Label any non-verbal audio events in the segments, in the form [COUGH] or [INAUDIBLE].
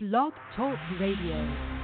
Blog Talk Radio.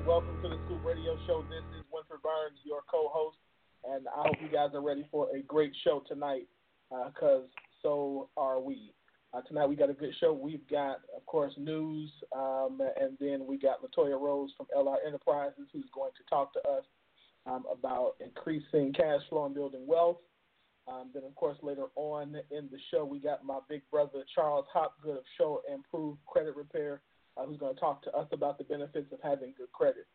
and welcome to the Scoop Radio Show. This is Winfred Burns, your co-host, and I hope you guys are ready for a great show tonight, because uh, so are we. Uh, tonight we got a good show. We've got, of course, news, um, and then we got LaToya Rose from LR Enterprises, who's going to talk to us um, about increasing cash flow and building wealth. Um, then, of course, later on in the show, we got my big brother Charles Hopgood of Show and Prove Credit Repair uh, who's going to talk to us about the benefits of having good credit.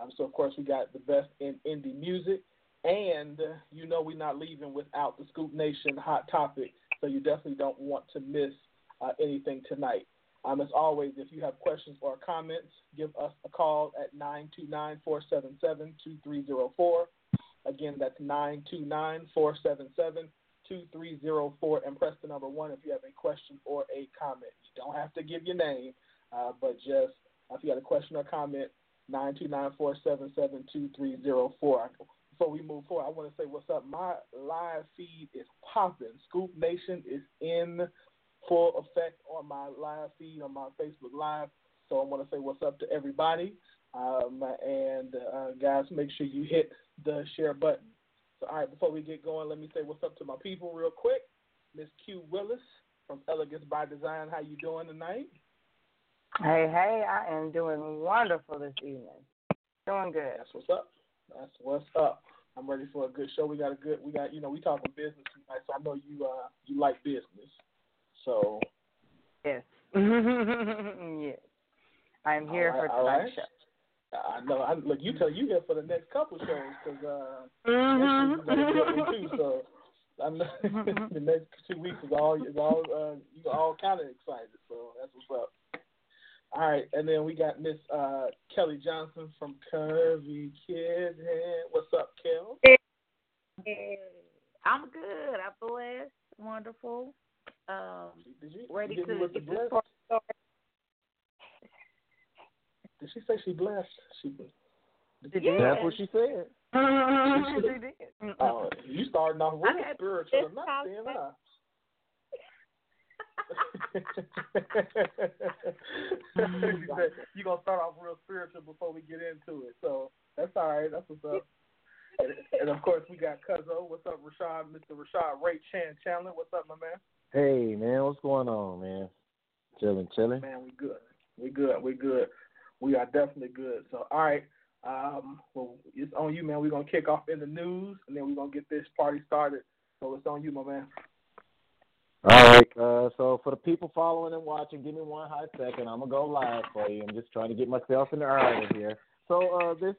Um, so, of course, we got the best in indie music. And uh, you know, we're not leaving without the Scoop Nation hot topic. So, you definitely don't want to miss uh, anything tonight. Um, as always, if you have questions or comments, give us a call at 929 477 2304. Again, that's 929 477 2304. And press the number one if you have a question or a comment. You don't have to give your name. Uh, but just if you got a question or comment, nine two nine four seven seven two three zero four. Before we move forward, I want to say what's up. My live feed is popping. Scoop Nation is in full effect on my live feed on my Facebook Live. So I want to say what's up to everybody. Um, and uh, guys, make sure you hit the share button. So, all right, before we get going, let me say what's up to my people real quick. Miss Q Willis from Elegance by Design. How you doing tonight? Hey, hey, I am doing wonderful this evening. Doing good. That's what's up. That's what's up. I'm ready for a good show. We got a good. We got you know we talking business tonight, so I know you uh you like business. So Yes. [LAUGHS] yes. I'm here All right, for tonight's right. show. I know. I, look, you tell you here for the next couple shows because uh, Mhm. next week we got a good one too. So I know [LAUGHS] the next two weeks is all is all uh, you all kind of excited. So that's what's up. All right, and then we got Miss uh, Kelly Johnson from Curvy Kid. Head. What's up, Kel? Hey, I'm good. I'm blessed. Wonderful. Um, Did you ready did to get this party started. Did she say she blessed? She. Did Yeah. That's what she said. [LAUGHS] She [LAUGHS] did. Oh, you starting off real spiritual house then, that- huh? You [LAUGHS] said you gonna start off real spiritual before we get into it, so that's all right. That's what's up. And, and of course, we got Cuzzo. What's up, Rashaad? Mr. Rashaad Ray Chan Chandler. What's up, my man? Hey man, what's going on, man? Chilling, chilling. Man, we good. We good. We good. We are definitely good. So, all right. Um, well, it's on you, man. We're gonna kick off in the news, and then we're gonna get this party started. So it's on you, my man. All right. Uh, so for the people following and watching, give me one hot second. I'm gonna go live for you. I'm just trying to get myself in the area here. So uh, this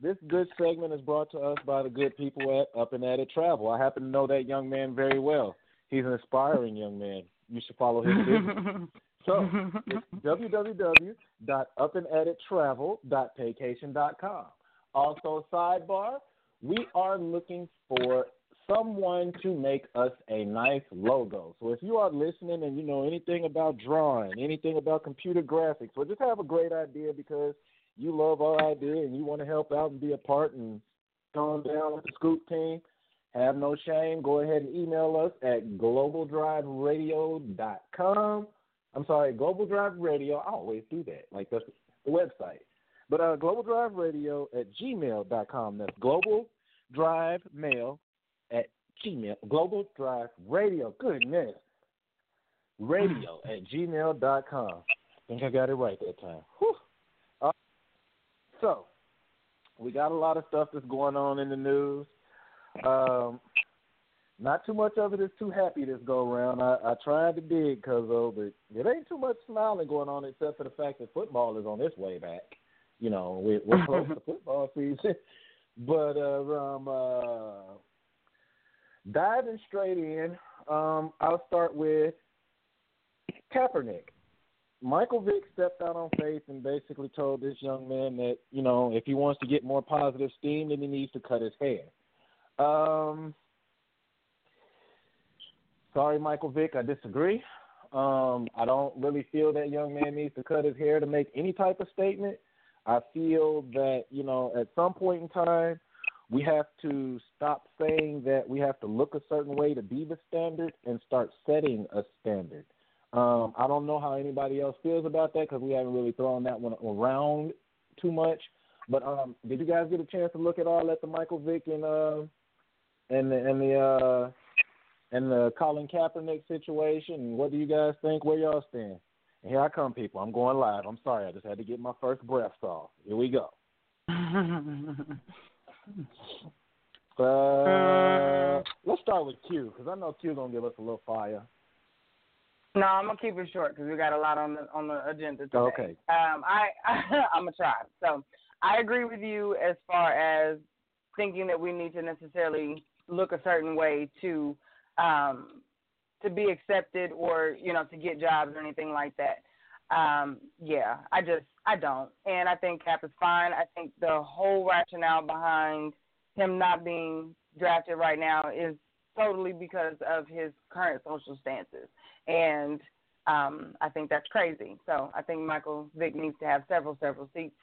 this good segment is brought to us by the good people at Up and At It Travel. I happen to know that young man very well. He's an aspiring young man. You should follow his business. [LAUGHS] So it's www.upandedittravel.paycation.com. Also, sidebar, we are looking for someone to make us a nice logo. So if you are listening and you know anything about drawing, anything about computer graphics, or just have a great idea because you love our idea and you want to help out and be a part and come down with the scoop team, have no shame. Go ahead and email us at globaldriveradio.com. I'm sorry, Global Drive Radio. I always do that. Like that's the website. But uh, Global Drive Radio at gmail.com. That's Global Drive Mail at Gmail. Global Drive Radio. Goodness. Radio [LAUGHS] at gmail.com. I think I got it right that time. Whew. Uh, so, we got a lot of stuff that's going on in the news. Um, not too much of it is too happy this go around. I, I tried to dig because of it. It ain't too much smiling going on except for the fact that football is on its way back. You know, we're, we're close to [LAUGHS] football season. [LAUGHS] But uh, um, uh, diving straight in, um, I'll start with Kaepernick. Michael Vick stepped out on faith and basically told this young man that you know if he wants to get more positive steam, then he needs to cut his hair. Um, sorry, Michael Vick, I disagree. Um, I don't really feel that young man needs to cut his hair to make any type of statement. I feel that you know at some point in time we have to stop saying that we have to look a certain way to be the standard and start setting a standard. Um, I don't know how anybody else feels about that because we haven't really thrown that one around too much. But um, did you guys get a chance to look at all at the Michael Vick and uh, and the and the uh, and the Colin Kaepernick situation? What do you guys think? Where y'all stand? And here I come, people. I'm going live. I'm sorry. I just had to get my first breath off. Here we go. [LAUGHS] Uh, let's start with Q because I know Q gonna give us a little fire. No, I'm gonna keep it short because we got a lot on the on the agenda today. Okay. Um, I [LAUGHS] I'm gonna try. So I agree with you as far as thinking that we need to necessarily look a certain way to um, to be accepted or you know to get jobs or anything like that. Um, yeah, I just I don't, and I think Cap is fine. I think the whole rationale behind him not being drafted right now is totally because of his current social stances, and um, I think that's crazy. So I think Michael Vick needs to have several several seats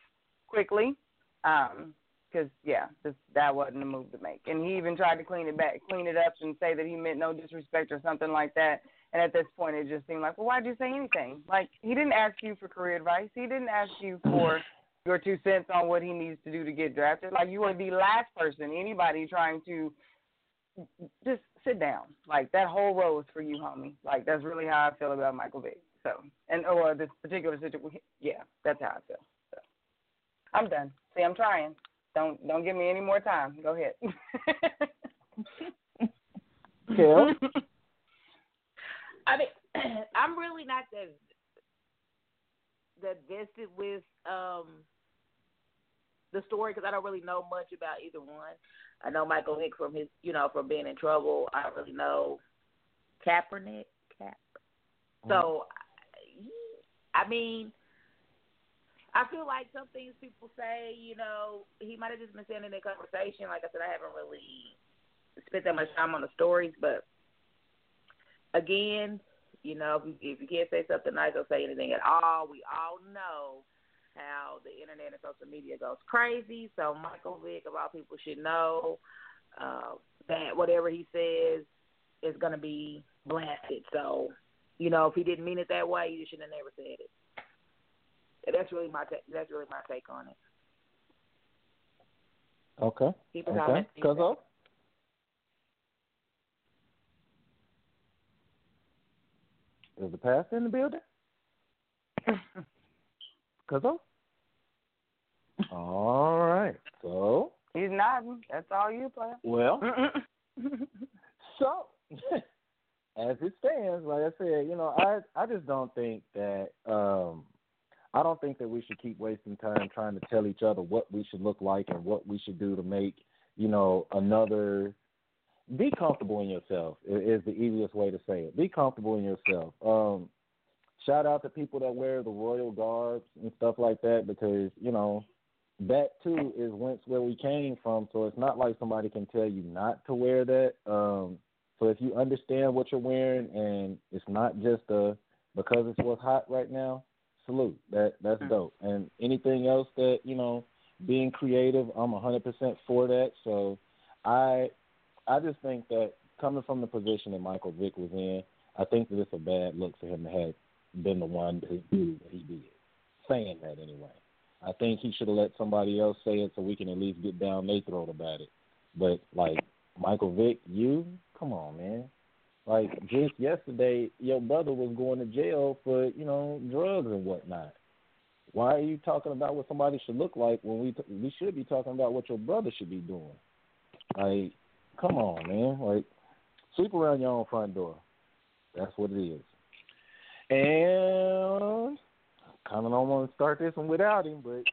quickly. Um, because yeah, this, that wasn't a move to make. And he even tried to clean it back, clean it up, and say that he meant no disrespect or something like that. And at this point, it just seemed like, well, why'd you say anything? Like he didn't ask you for career advice. He didn't ask you for [SIGHS] your two cents on what he needs to do to get drafted. Like you are the last person, anybody trying to just sit down. Like that whole row is for you, homie. Like that's really how I feel about Michael Vick. So, and or this particular situation, yeah, that's how I feel. So, I'm done. See, I'm trying. Don't don't give me any more time. Go ahead. [LAUGHS] Kel? [LAUGHS] I mean, [CLEARS THROAT] I'm really not that that vested with um the story because I don't really know much about either one. I know Michael Vick from his, you know, from being in trouble. I don't really know Kaepernick. Cap. So, I mean, I feel like some things people say, you know, he might have just been saying in a conversation. Like I said, I haven't really spent that much time on the stories, but again, you know, if you, if you can't say something nice or say anything at all, we all know how the internet and social media goes crazy. So Michael Vick, of all people, should know uh, that whatever he says is going to be blasted. So, you know, if he didn't mean it that way, you should have never said it. And that's really my ta- that's really my take on it. Okay. Keep it Okay. Cuzzo? Is the pastor in the building? [LAUGHS] Cuzzo? All right. So, He's nodding. That's all you, player. well, [LAUGHS] so [LAUGHS] as it stands, like I said, you know, I I just don't think that um I don't think that we should keep wasting time trying to tell each other what we should look like and what we should do to make, you know, another be comfortable in yourself is the easiest way to say it. Be comfortable in yourself. Um shout out to people that wear the royal garbs and stuff like that because, you know, that too is whence where we came from, so it's not like somebody can tell you not to wear that. Um so if you understand what you're wearing and it's not just a because it's what's hot right now, salute. That that's dope. And anything else that, you know, being creative, I'm hundred percent for that. So I I just think that coming from the position that Michael Vick was in, I think that it's a bad look for him to have been the one to do what he did. Saying that anyway. I think he should have let somebody else say it so we can at least get down their throat about it. But like Michael Vick, you come on, man. Like just yesterday, your brother was going to jail for you know drugs and whatnot. Why are you talking about what somebody should look like when we t- we should be talking about what your brother should be doing? Like, come on, man. Like, sweep around your own front door. That's what it is. And I kind of don't want to start this one without him, but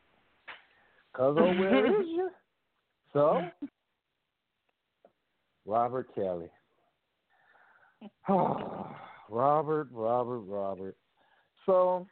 cause oh, where is you? So, Robert Kelly. [SIGHS] Robert, Robert, Robert. So,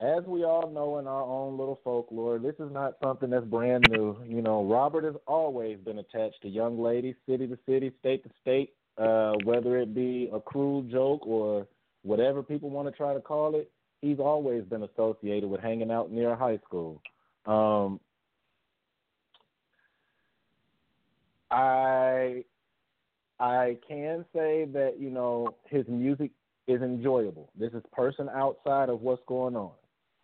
as we all know in our own little folklore, this is not something that's brand new. You know, Robert has always been attached to young ladies, city to city, state to state, uh, whether it be a cruel joke or whatever people want to try to call it. He's always been associated with hanging out near a high school. Um, I I can say that you know his music is enjoyable. This is person outside of what's going on.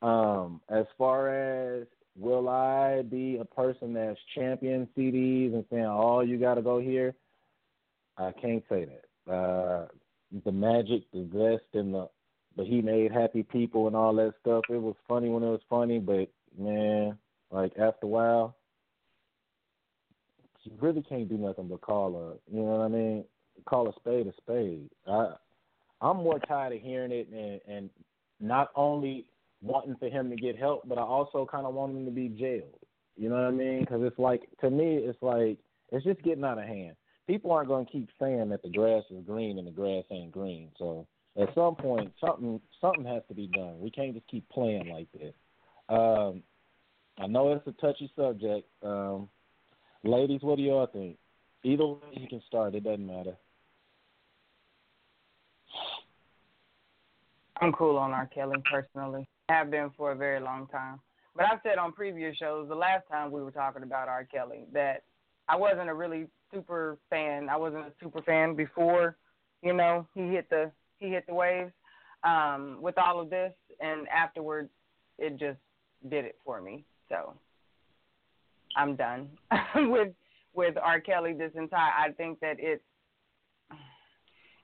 Um, as far as will I be a person that's champion CDs and saying, "Oh, you got to go here," I can't say that. Uh, the magic, the zest, and the but he made happy people and all that stuff. It was funny when it was funny, but man, like after a while, you really can't do nothing but call a, you know what I mean? Call a spade a spade. I, I'm more tired of hearing it and, and not only wanting for him to get help, but I also kind of want him to be jailed. You know what I mean? Because it's like to me, it's like it's just getting out of hand. People aren't going to keep saying that the grass is green and the grass ain't green. So at some point, something something has to be done. We can't just keep playing like this. Um, I know it's a touchy subject. Um, ladies, what do y'all think? Either way you can start. It doesn't matter. I'm cool on R. Kelly personally. Have been for a very long time. but I've said on previous shows the last time we were talking about R. Kelly that I wasn't a really super fan. I wasn't a super fan before, you know, he hit the he hit the waves um, with all of this, and afterwards it just did it for me. So I'm done [LAUGHS] with with R. Kelly. This entire I think that it's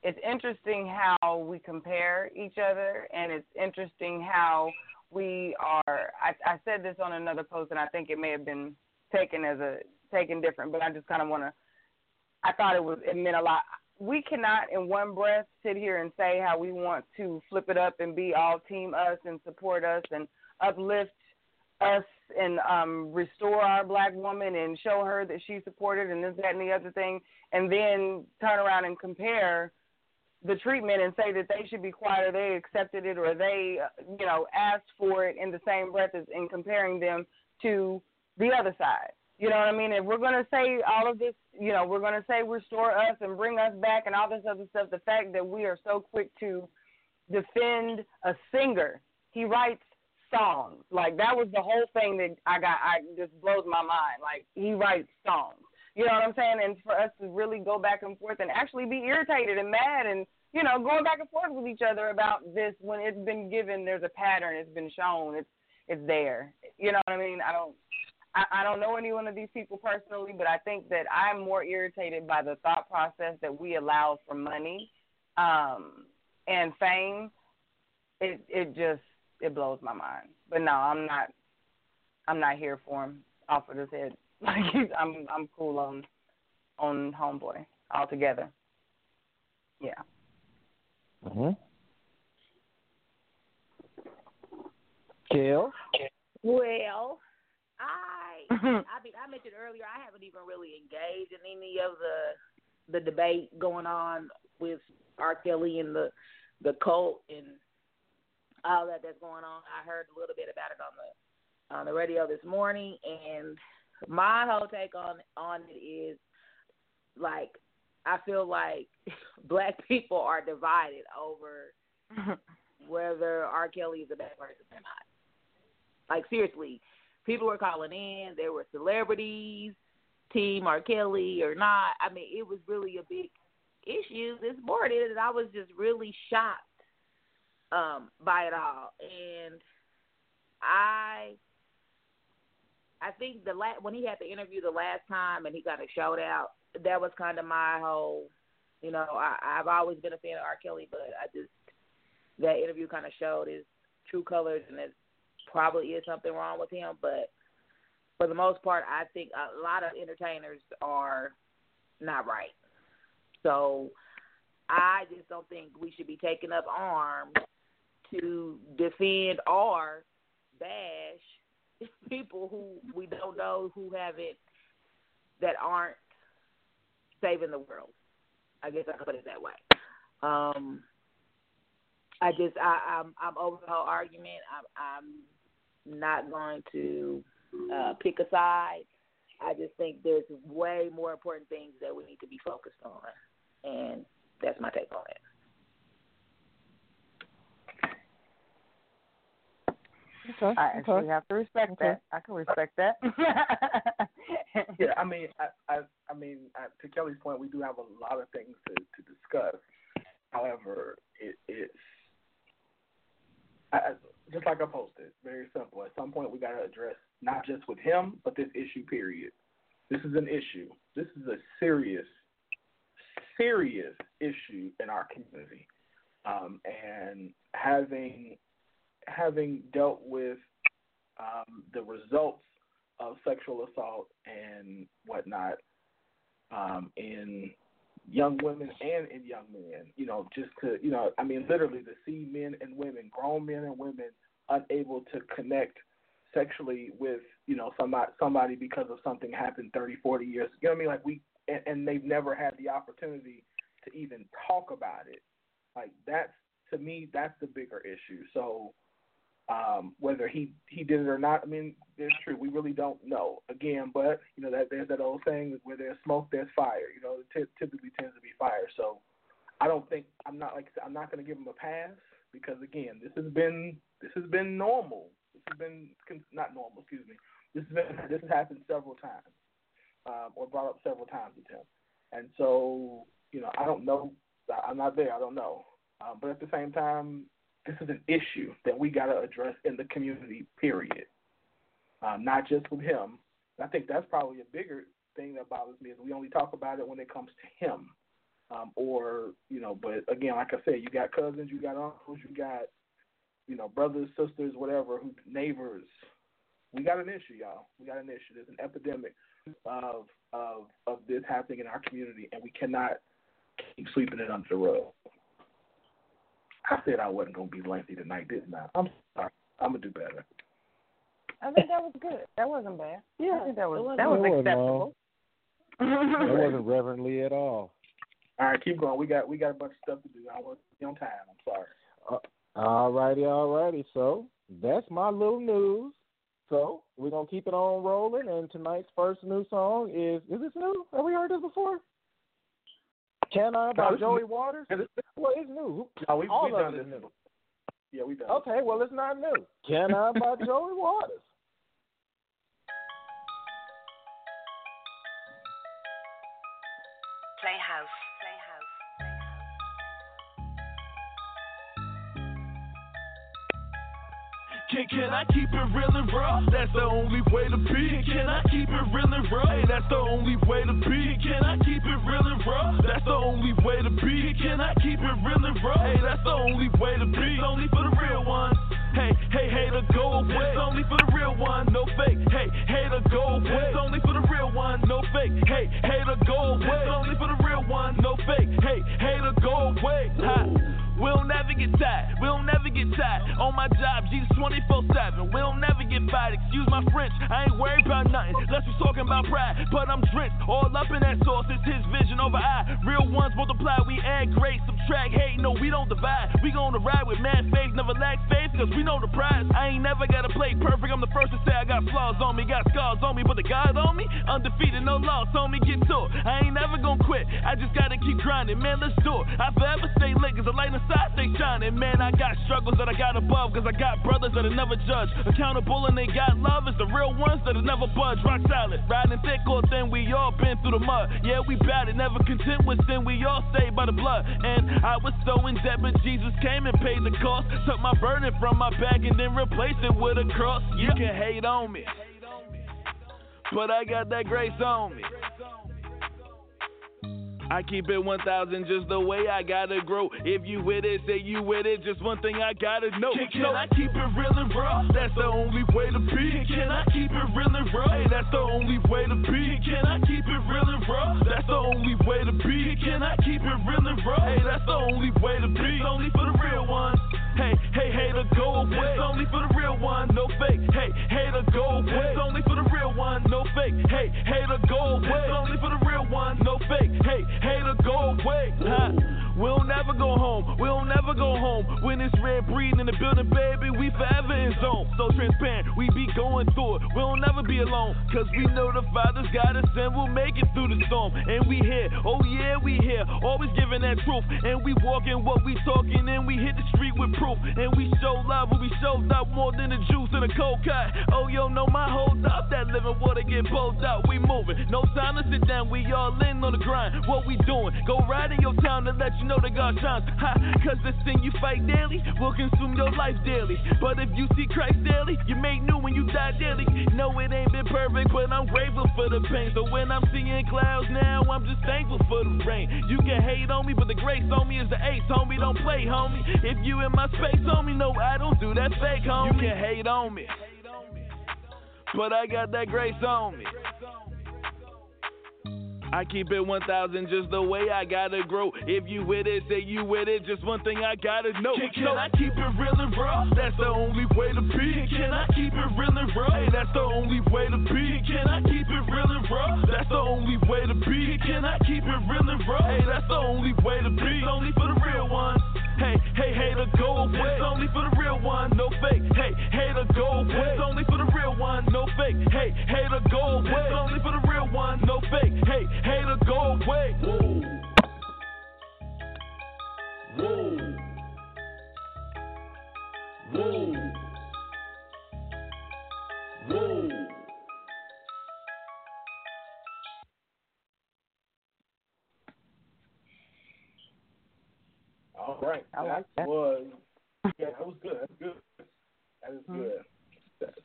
it's interesting how we compare each other, and it's interesting how we are. I, I said this on another post, and I think it may have been taken as a taken different, but I just kind of want to. I thought it was it meant a lot. We cannot, in one breath, sit here and say how we want to flip it up and be all team us and support us and uplift us and um, restore our black woman and show her that she's supported and this, that, and the other thing, and then turn around and compare the treatment and say that they should be quiet or they accepted it or they, uh, you know, asked for it in the same breath as in comparing them to the other side. You know what I mean? If we're going to say all of this, you know, we're going to say restore us and bring us back and all this other stuff, the fact that we are so quick to defend a singer, he writes songs. Like that was the whole thing that I got, I just blows my mind. Like he writes songs. You know what I'm saying? And for us to really go back and forth and actually be irritated and mad and you know going back and forth with each other about this when it's been given, there's a pattern, it's been shown, it's it's there. You know what I mean? I don't. I, I don't know any one of these people personally, but I think that I'm more irritated by the thought process that we allow for money um, and fame. It it just it blows my mind. But no, I'm not. I'm not here for him off of his head. [LAUGHS] Like I'm I'm cool on on homeboy altogether. Yeah. Mhm. Kel. Well, I [LAUGHS] I mean I mentioned earlier I haven't even really engaged in any of the the debate going on with R. Kelly and the the cult and all that that's going on. I heard a little bit about it on the on the radio this morning and my whole take on on it is like I feel like [LAUGHS] black people are divided over [LAUGHS] whether R. Kelly is a bad person or not. Like seriously, people were calling in. There were celebrities, Team R. Kelly or not. I mean, it was really a big issue this morning, and I was just really shocked um, by it all. And I, I think the la- when he had the interview the last time, and he got a shout out, that was kind of my whole. You know, I, I've always been a fan of R. Kelly, but I just that interview kind of showed his true colors, and it probably is something wrong with him. But for the most part, I think a lot of entertainers are not right. So I just don't think we should be taking up arms to defend or bash [LAUGHS] people who we don't know who haven't that aren't saving the world. I guess I could put it that way. Um, I just I, I'm I'm over the whole argument. I'm I'm not going to uh, pick a side. I just think there's way more important things that we need to be focused on, and that's my take on it. Okay. I actually okay. have to respect Okay. that. I can respect that. [LAUGHS] Yeah, I mean, I, I, I mean, uh, to Kelly's point, we do have a lot of things to, to discuss. However, it, it's I, I- just like I posted, very simple. At some point, we got to address not just with him, but this issue. Period. This is an issue. This is a serious, serious issue in our community, um, and having having dealt with um, the results of sexual assault and whatnot um, in young women and in young men. You know, just to you know, I mean, literally to see men and women, grown men and women, unable to connect sexually with you know somebody somebody because of something happened 30, 40 years. You know what I mean? Like we and, and they've never had the opportunity to even talk about it. Like that's to me, that's the bigger issue. So um, whether he he did it or not, I mean, it's true. We really don't know. Again, but you know that there's that old saying where there's smoke, there's fire. You know, it t- typically tends to be fire. So I don't think I'm not like I'm not going to give him a pass because again, this has been this has been normal. This has been not normal. Excuse me. This has been this has happened several times, um, or brought up several times with him. And so, you know, I don't know. I'm not there. I don't know. Um, but at the same time, this is an issue that we got to address in the community. Period. Um, not just with him. I think that's probably a bigger thing that bothers me is we only talk about it when it comes to him. Um, or you know, but again, like I said, you got cousins, you got uncles, you got you know brothers, sisters, whatever, who neighbors. We got an issue, y'all. We got an issue. There's an epidemic of of of this happening in our community, and we cannot keep sweeping it under the rug. I said I wasn't gonna be lengthy tonight, didn't I? I'm sorry. I'm gonna do better. I think that was good. That wasn't bad. Yeah, I think that was it that was acceptable. That [LAUGHS] wasn't reverently at all. All right, keep going. We got we got a bunch of stuff to do. I want to be on time. I'm sorry. Uh, all righty, all righty. So that's my little news. So we're gonna keep it on rolling. And tonight's first new song is is this new? Have we heard this before? Can I by No, Joey. Waters? Well, it's new. No, we All we of done it this. new. Yeah, we done. Okay, well it's not new. Can I by [LAUGHS] Joey Waters? Playhouse. Playhouse. Can, can I keep it real and raw? That's the only way to be. Can I keep it real and raw? Hey, that's the only way to be. Can I keep it real and raw? That's the only way to be. Can I keep it real and raw? Hey, that's the only way to be. It's only for the real ones. Hey, hey, hey, to go away. It's only for the real one, no fake. Hey, hey, to go away. It's only for the real one, no fake. Hey, hey, to go away. It's only for the real one, no fake. Hey, hey, to go away. Ha. We'll never get tired. We'll never get tired. On my job, Jesus 24 7. We'll never get fired. Excuse my French. I ain't worried about nothing. Unless we talking about pride. But I'm drenched. All up in that sauce. It's his vision over I. Real ones multiply. We add grace. Subtract hate. No, we don't divide. We gonna ride with mad faith. Never lack faith. Cause we know the prize. I ain't never gotta play perfect. I'm the first to say I got flaws on me. Got scars on me. But the God on me? Undefeated. No loss on me. Get to it. I ain't never gonna quit. I just gotta keep grinding. Man, let's do it. I forever stay lit. Cause the light inside stay shining. Man, I got struggles that I got above. Cause I got brothers that'll never judge. Accountable and they got love. It's the real ones that'll never budge. Rock solid. Riding thick or thin. We all been through the mud. Yeah, we it. Never content with sin. We all saved by the blood. And I was so in debt, but Jesus came and paid the cost. Took my burden from my back and then replaced it with a cross. You can hate on me. But I got that grace on me. I keep it 1000 just the way I gotta grow. If you with it, say you with it. Just one thing I gotta know. Can, can I keep it real and raw? That's the only way to be. Can I keep it real and raw? Hey, that's the only way to be. Can I keep it real and raw? That's the only way to be. Can I keep it real and raw? Hey, that's the only way to be. It's only for the real ones. Hey, hey, hey, to go away. It's only for the real one, no fake. Hey, hey, to go away. It's only for the real one, no fake. Hey, hey, to go away. It's only for the real one, no fake. Hey, hey, to go away. Ha. We'll never go home. We'll never go home. When it's red breed in the building, baby, we forever in zone. So transparent, we be going through it. We'll never be alone. Cause we know the Father's got us and we'll make it through the storm. And we here, oh yeah, we here. Always giving that truth. And we walking what we talking and we hit the street with proof. And we show love when we show up more than the juice in a cold cut. Oh yo, no, my hold up. That living water get pulled out. We moving. No time to sit down. We all in on the grind. What we doing? Go right in your town to let you know that God shines. Ha, cause the sin you fight daily will consume your life daily. But if you see Christ daily, you make new when you die daily. No, it ain't been perfect, but I'm grateful for the pain. So when I'm seeing clouds now, I'm just thankful for the rain. You can hate on me, but the grace on me is the ace, homie. Don't play, homie. If you in my space, homie, no, I don't do that fake, homie. You can hate on me, but I got that grace on me. I keep it 1000 just the way I gotta grow. If you with it, say you with it. Just one thing I gotta know. Can, can I keep it real and raw? That's the only way to be. Can I keep it real and raw? Hey, that's the only way to be. Can I keep it real and raw? That's the only way to be. Can I keep it real and raw? Hey, that's the only way to be. It's only for the real ones. Hey, hey, hey, to go away. It's only for the real one, no fake. Hey, hey, to go away. It's only for the real one, no fake. Hey, hater, go away. It's only for the real one, no fake. Hey, hater, go away. Whoa. Whoa. Whoa. Whoa. All right. I like that. Was, yeah, that was good. That's good. That is mm-hmm. good.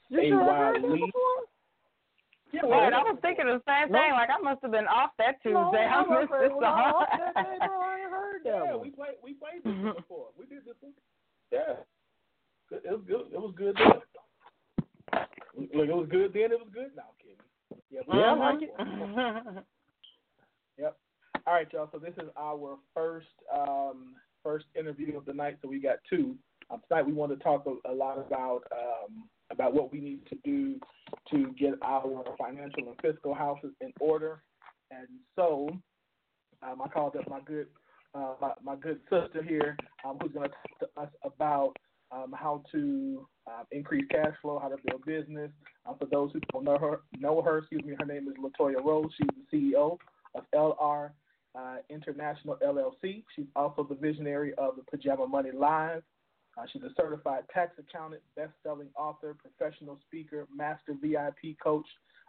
You A sure Y heard that before? Yeah, Word, well, I was thinking the same thing. Like I must have been off that [LAUGHS] [LAUGHS] Tuesday. No, I I missed heard- this no, song. that day, bro, I heard that Yeah, one. we played we played this one [LAUGHS] before. We did this one. Yeah. It was good. It was good then. Look, it was good then. It was good now, kidding. Yeah, we Yeah, like it. Yep. All right, y'all. So this is our first um, first interview of the night. So we got two. Um, tonight we want to talk a, a lot about um, about what we need to do to get our financial and fiscal houses in order. And so um, I called up my good uh, my, my good sister here, um, who's going to talk to us about um, how to uh, increase cash flow, how to build business. Uh, for those who don't know her, know her, excuse me, her name is LaToya Rose. She's the CEO of LR uh, International LLC. She's also the visionary of the Pajama Money Live. Uh, she's a certified tax accountant, best-selling author, professional speaker, master VIP coach,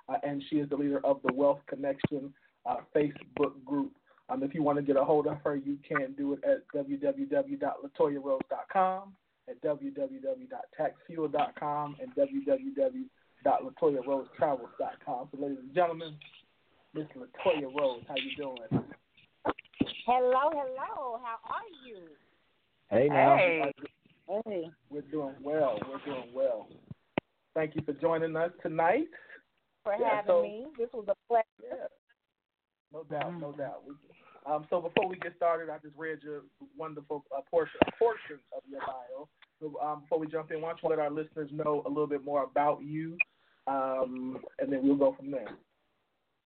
uh, and she is the leader of the Wealth Connection uh, Facebook group. Um, if you want to get a hold of her, you can do it at www.latoyarose.com, at www.taxfuel.com, and www.latoyarosetravels.com. So, ladies and gentlemen, Miss LaToya Rose, how you doing? Hello, hello. How are you? Hey now. Hey. Hey. We're doing well. We're doing well. Thank you for joining us tonight. For Yeah, having so- me. This was a pleasure. Yeah. No doubt, no doubt. We, um, so before we get started, I just read your wonderful uh, portion portion of your bio. So, um, before we jump in, why don't you let our listeners know a little bit more about you, um, and then we'll go from there.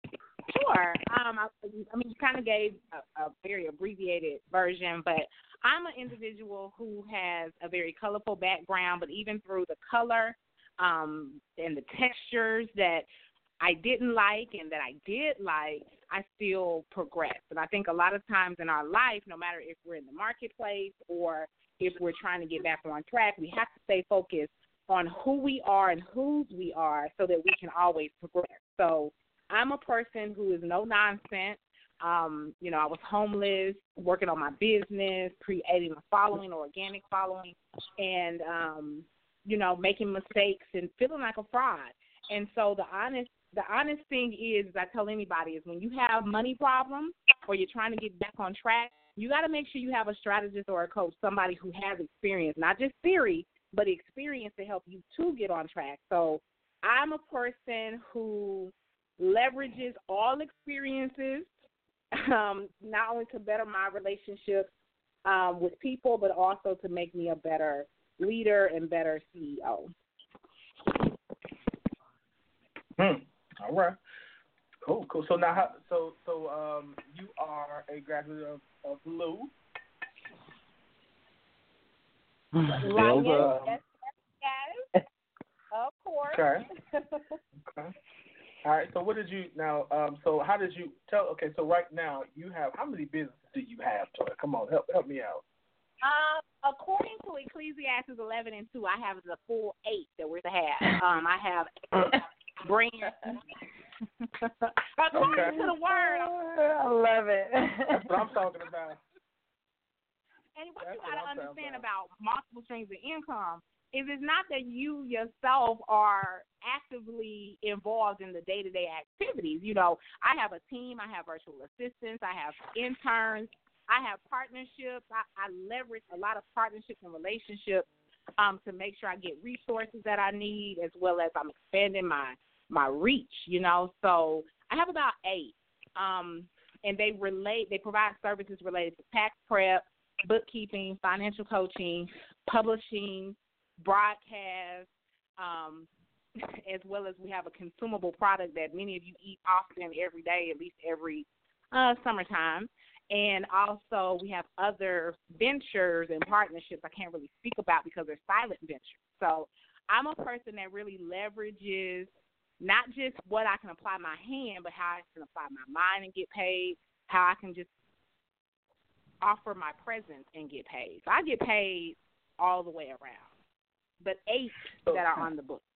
Sure. Um, I, I mean, you kind of gave a, a very abbreviated version, but I'm an individual who has a very colorful background, but even through the color um, and the textures that I didn't like and that I did like, I still progressed. And I think a lot of times in our life, no matter if we're in the marketplace or if we're trying to get back on track, we have to stay focused on who we are and whose we are so that we can always progress. So I'm a person who is no nonsense. Um, you know, I was homeless, working on my business, creating a following, organic following, and um, you know, making mistakes and feeling like a fraud. And so the honest the honest thing is, I tell anybody, is when you have money problems or you're trying to get back on track, you got to make sure you have a strategist or a coach, somebody who has experience, not just theory, but experience to help you to get on track. So I'm a person who leverages all experiences, [LAUGHS] um, not only to better my relationships um, with people, but also to make me a better leader and better CEO. Hmm. All right. Cool, cool. So now, how, so so um, you are a graduate of, of Lou. Right, yes, yes, yes, of course. Okay. [LAUGHS] Okay. All right. So what did you now? Um. So how did you tell? Okay. So right now you have how many businesses do you have? Toy? Come on, help help me out. Um, according to Ecclesiastes 11 and 2, I have the full eight that we're to have. Um, I have [LAUGHS] brands. according Okay. to the word. I love it. That's what I'm talking about. And what That's you got to understand about. about multiple streams of income is it's not that you yourself are actively involved in the day to day activities. You know, I have a team, I have virtual assistants, I have interns, I have partnerships. I, I leverage a lot of partnerships and relationships um, to make sure I get resources that I need, as well as I'm expanding my my reach. You know, so I have about eight, um, and they relate. They provide services related to tax prep, bookkeeping, financial coaching, publishing, broadcast, um, [LAUGHS] as well as we have a consumable product that many of you eat often every day, at least every uh, summertime. And also, we have other ventures and partnerships I can't really speak about because they're silent ventures. So, I'm a person that really leverages not just what I can apply my hand, but how I can apply my mind and get paid, how I can just offer my presence and get paid. So, I get paid all the way around. But eight So- that are on the book. [LAUGHS]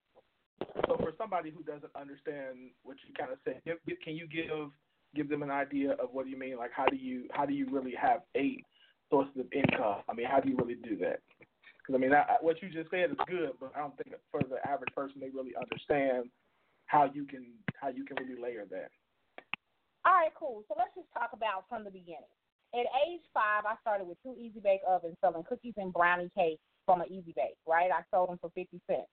So for somebody who doesn't understand what you kind of said, can you give give them an idea of what you mean? Like how do you how do you really have eight sources of income? I mean, how do you really do that? Because I mean, I- what you just said is good, but I don't think for the average person they really understand how you can how you can really layer that. All right, cool. So let's just talk about from the beginning. At age five, I started with two Easy Bake ovens selling cookies and brownie cakes from an Easy Bake, right? I sold them for 50 cents.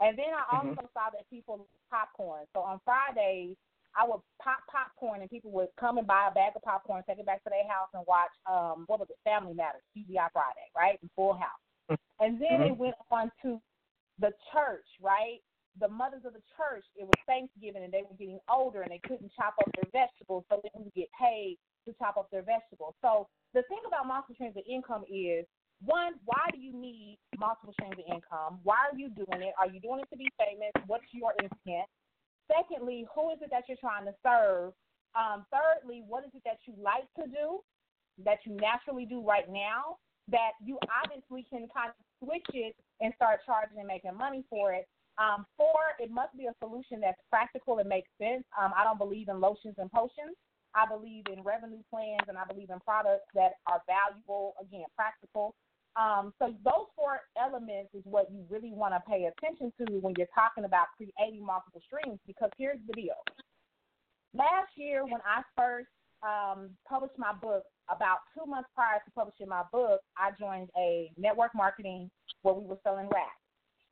And then I also saw that people popcorn. So on Fridays, I would pop popcorn and people would come and buy a bag of popcorn, take it back to their house and watch, um, what was it, Family Matters, TGI Friday, right? And Full House. And then it went on to the church, right? The mothers of the church, it was Thanksgiving and they were getting older and they couldn't chop up their vegetables, so they would get paid to chop up their vegetables. So the thing about streams of income is one, why do you need multiple streams of income? Why are you doing it? Are you doing it to be famous? What's your intent? Secondly, who is it that you're trying to serve? Um, thirdly, what is it that you like to do, that you naturally do right now, that you obviously can kind of switch it and start charging and making money for it? Um, four, it must be a solution that's practical and makes sense. Um, I don't believe in lotions and potions. I believe in revenue plans and I believe in products that are valuable, again, practical. Um, so those four elements is what you really want to pay attention to when you're talking about creating multiple streams. Because here's the deal: last year when I first um, published my book, about two months prior to publishing my book, I joined a network marketing where we were selling racks,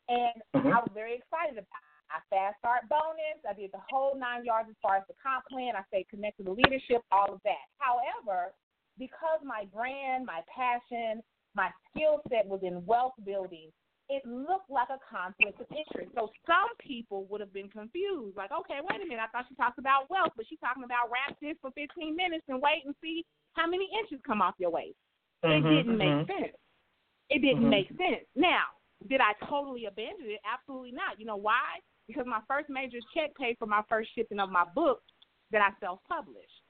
and I was very excited about. it. I fast start bonus. I did the whole nine yards as far as the comp plan. I stayed connected to the leadership, all of that. However, because my brand, my passion, my skill set was in wealth building, it looked like a conflict of interest. So some people would have been confused, like, okay, wait a minute, I thought she talked about wealth, but she's talking about wrap this for 15 minutes and wait and see how many inches come off your waist. It mm-hmm, didn't make mm-hmm. sense. It didn't mm-hmm. make sense. Now, did I totally abandon it? Absolutely not. You know why? Because my first major check paid for my first shipping of my book that I self-published.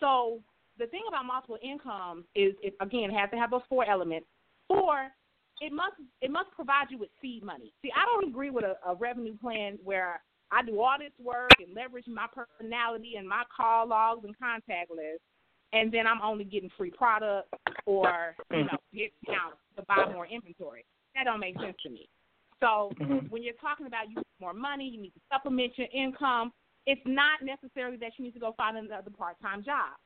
So the thing about multiple incomes is, it, again, it has to have those four elements. Four, it must it must provide you with seed money. See, I don't agree with a, a revenue plan where I do all this work and leverage my personality and my call logs and contact list, and then I'm only getting free product or you know mm-hmm. discounts to buy more inventory. That don't make sense to me. So mm-hmm. when you're talking about you need more money, you need to supplement your income. It's not necessarily that you need to go find another part-time job.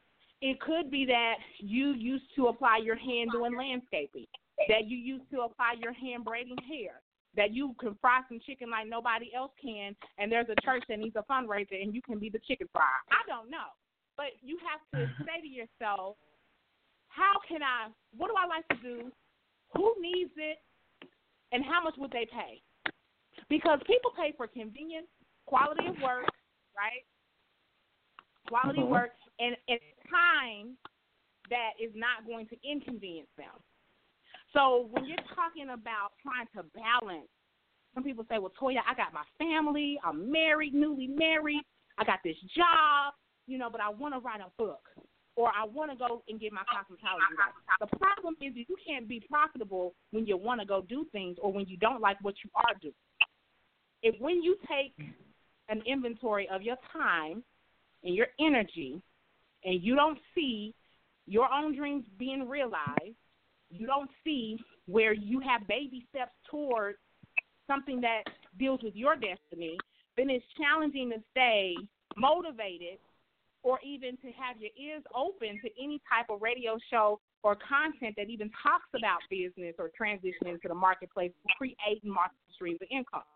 It could be that you used to apply your hand doing landscaping, that you used to apply your hand braiding hair, that you can fry some chicken like nobody else can, and there's a church that needs a fundraiser and you can be the chicken fryer. I don't know. But you have to [LAUGHS] say to yourself, how can I, what do I like to do? Who needs it? And how much would they pay? Because people pay for convenience, quality of work, right? Quality Mhm. work, and, and time that is not going to inconvenience them. So when you're talking about trying to balance, some people say, "Well, Toya, I got my family, I'm married, newly married, I got this job, you know, but I want to write a book, or I want to go and get my cosmetology right." The problem is you can't be profitable when you want to go do things, or when you don't like what you are doing. If when you take an inventory of your time and your energy, and you don't see your own dreams being realized, you don't see where you have baby steps towards something that deals with your destiny, then it's challenging to stay motivated or even to have your ears open to any type of radio show or content that even talks about business or transitioning into the marketplace, creating multiple streams of income.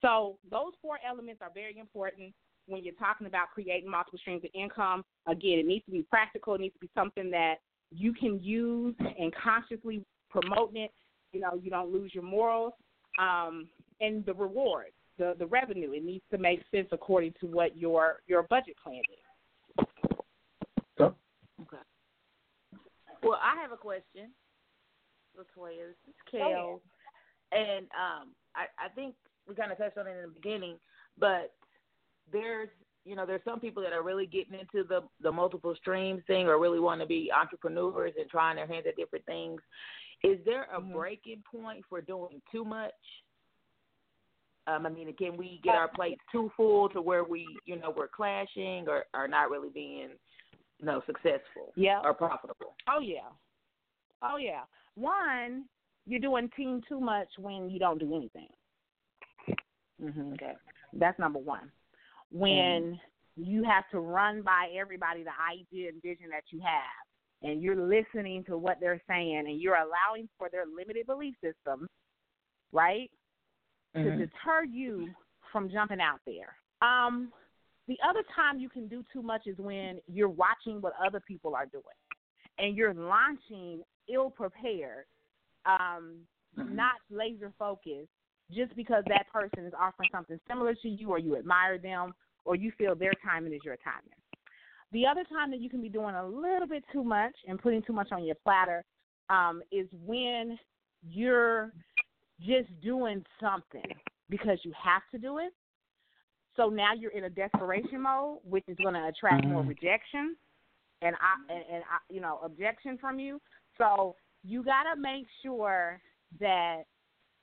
So those four elements are very important when you're talking about creating multiple streams of income. Again, it needs to be practical. It needs to be something that you can use and consciously promoting it. You know, you don't lose your morals. Um, and the reward, the the revenue, it needs to make sense according to what your your budget plan is. Okay. Well, I have a question, LaToya. This is Kel, and um, I I think we kind of touched on it in the beginning, but there's you know there's some people that are really getting into the the multiple streams thing or really want to be entrepreneurs and trying their hands at different things. Is there a breaking point for doing too much? Um, I mean, can we get our plates too full to where we, you know, we're clashing or are not really being, you know, successful Yeah. or profitable? Oh yeah. Oh yeah. One, you're doing team too much when you don't do anything. hmm Okay. That's number one. When you have to run by everybody the idea and vision that you have, and you're listening to what they're saying, and you're allowing for their limited belief systems, right, to Mhm. deter you from jumping out there. Um, the other time you can do too much is when you're watching what other people are doing, and you're launching ill prepared, um, not laser focused, just because that person is offering something similar to you, or you admire them, or you feel their timing is your timing. The other time that you can be doing a little bit too much and putting too much on your platter um, is when you're just doing something because you have to do it. So now you're in a desperation mode, which is going to attract more rejection and I and, and I, you know objection from you. So you got to make sure that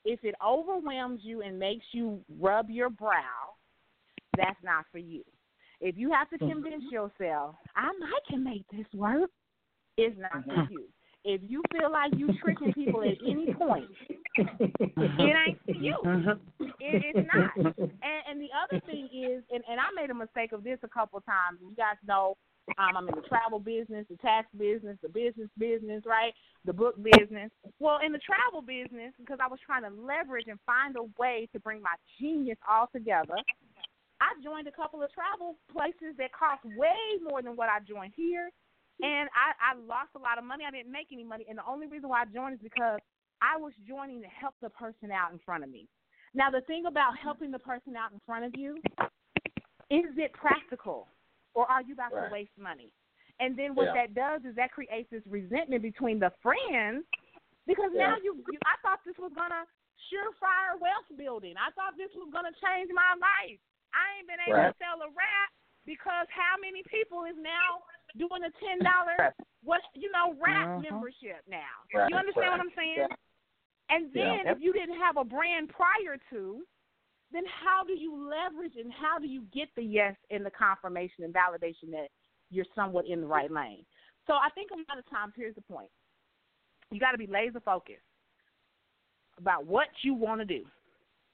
if it overwhelms you and makes you rub your brow, that's not for you. If you have to mm-hmm. convince yourself, I might can make this work, it's not for mm-hmm. you. If you feel like you're tricking people at any point, mm-hmm. it ain't for you. It is not. And, and the other thing is, and, and I made a mistake of this a couple of times. You guys know um, I'm in the travel business, the tax business, the business business, right? The book business. Well, in the travel business, because I was trying to leverage and find a way to bring my genius all together, I joined a couple of travel places that cost way more than what I joined here. And I, I lost a lot of money. I didn't make any money. And the only reason why I joined is because I was joining to help the person out in front of me. Now, the thing about helping the person out in front of you, is it practical? Or are you about Right. to waste money? And then what Yeah. that does is that creates this resentment between the friends because now you, you I thought this was gonna surefire wealth building. I thought this was gonna change my life. I ain't been able Right. to sell a wrap because how many people is now doing a ten dollar [LAUGHS] what you know wrap Mhm. membership now? Right, You understand right. what I'm saying? Yeah. And then Yep. if you didn't have a brand prior to, then how do you leverage and how do you get the yes and the confirmation and validation that you're somewhat in the right lane? So I think a lot of times here's the point. You got to be laser focused about what you want to do.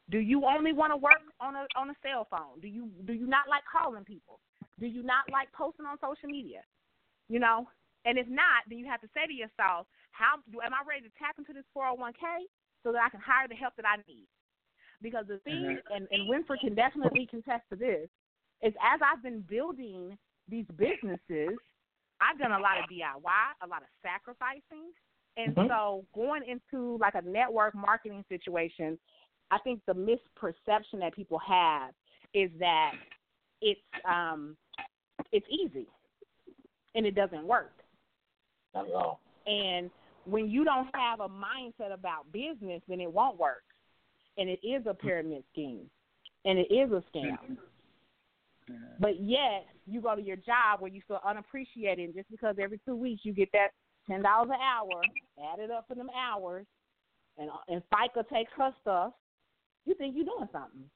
Do you only want to work on a on a cell phone? Do you do you not like calling people? Do you not like posting on social media? You know, and if not, then you have to say to yourself, how am I ready to tap into this 401k so that I can hire the help that I need? Because the thing, and, and Winfred can definitely contest to this, is as I've been building these businesses, I've done a lot of DIY, a lot of sacrificing. And Mhm. so going into like a network marketing situation, I think the misperception that people have is that it's um it's easy and it doesn't work. Not at all. And when you don't have a mindset about business, then it won't work. And it is a pyramid scheme. And it is a scam. But yet you go to your job where you feel unappreciated and just because every two weeks you get that ten dollars an hour, add it up for them hours, and and FICA takes her stuff, you think you're doing something.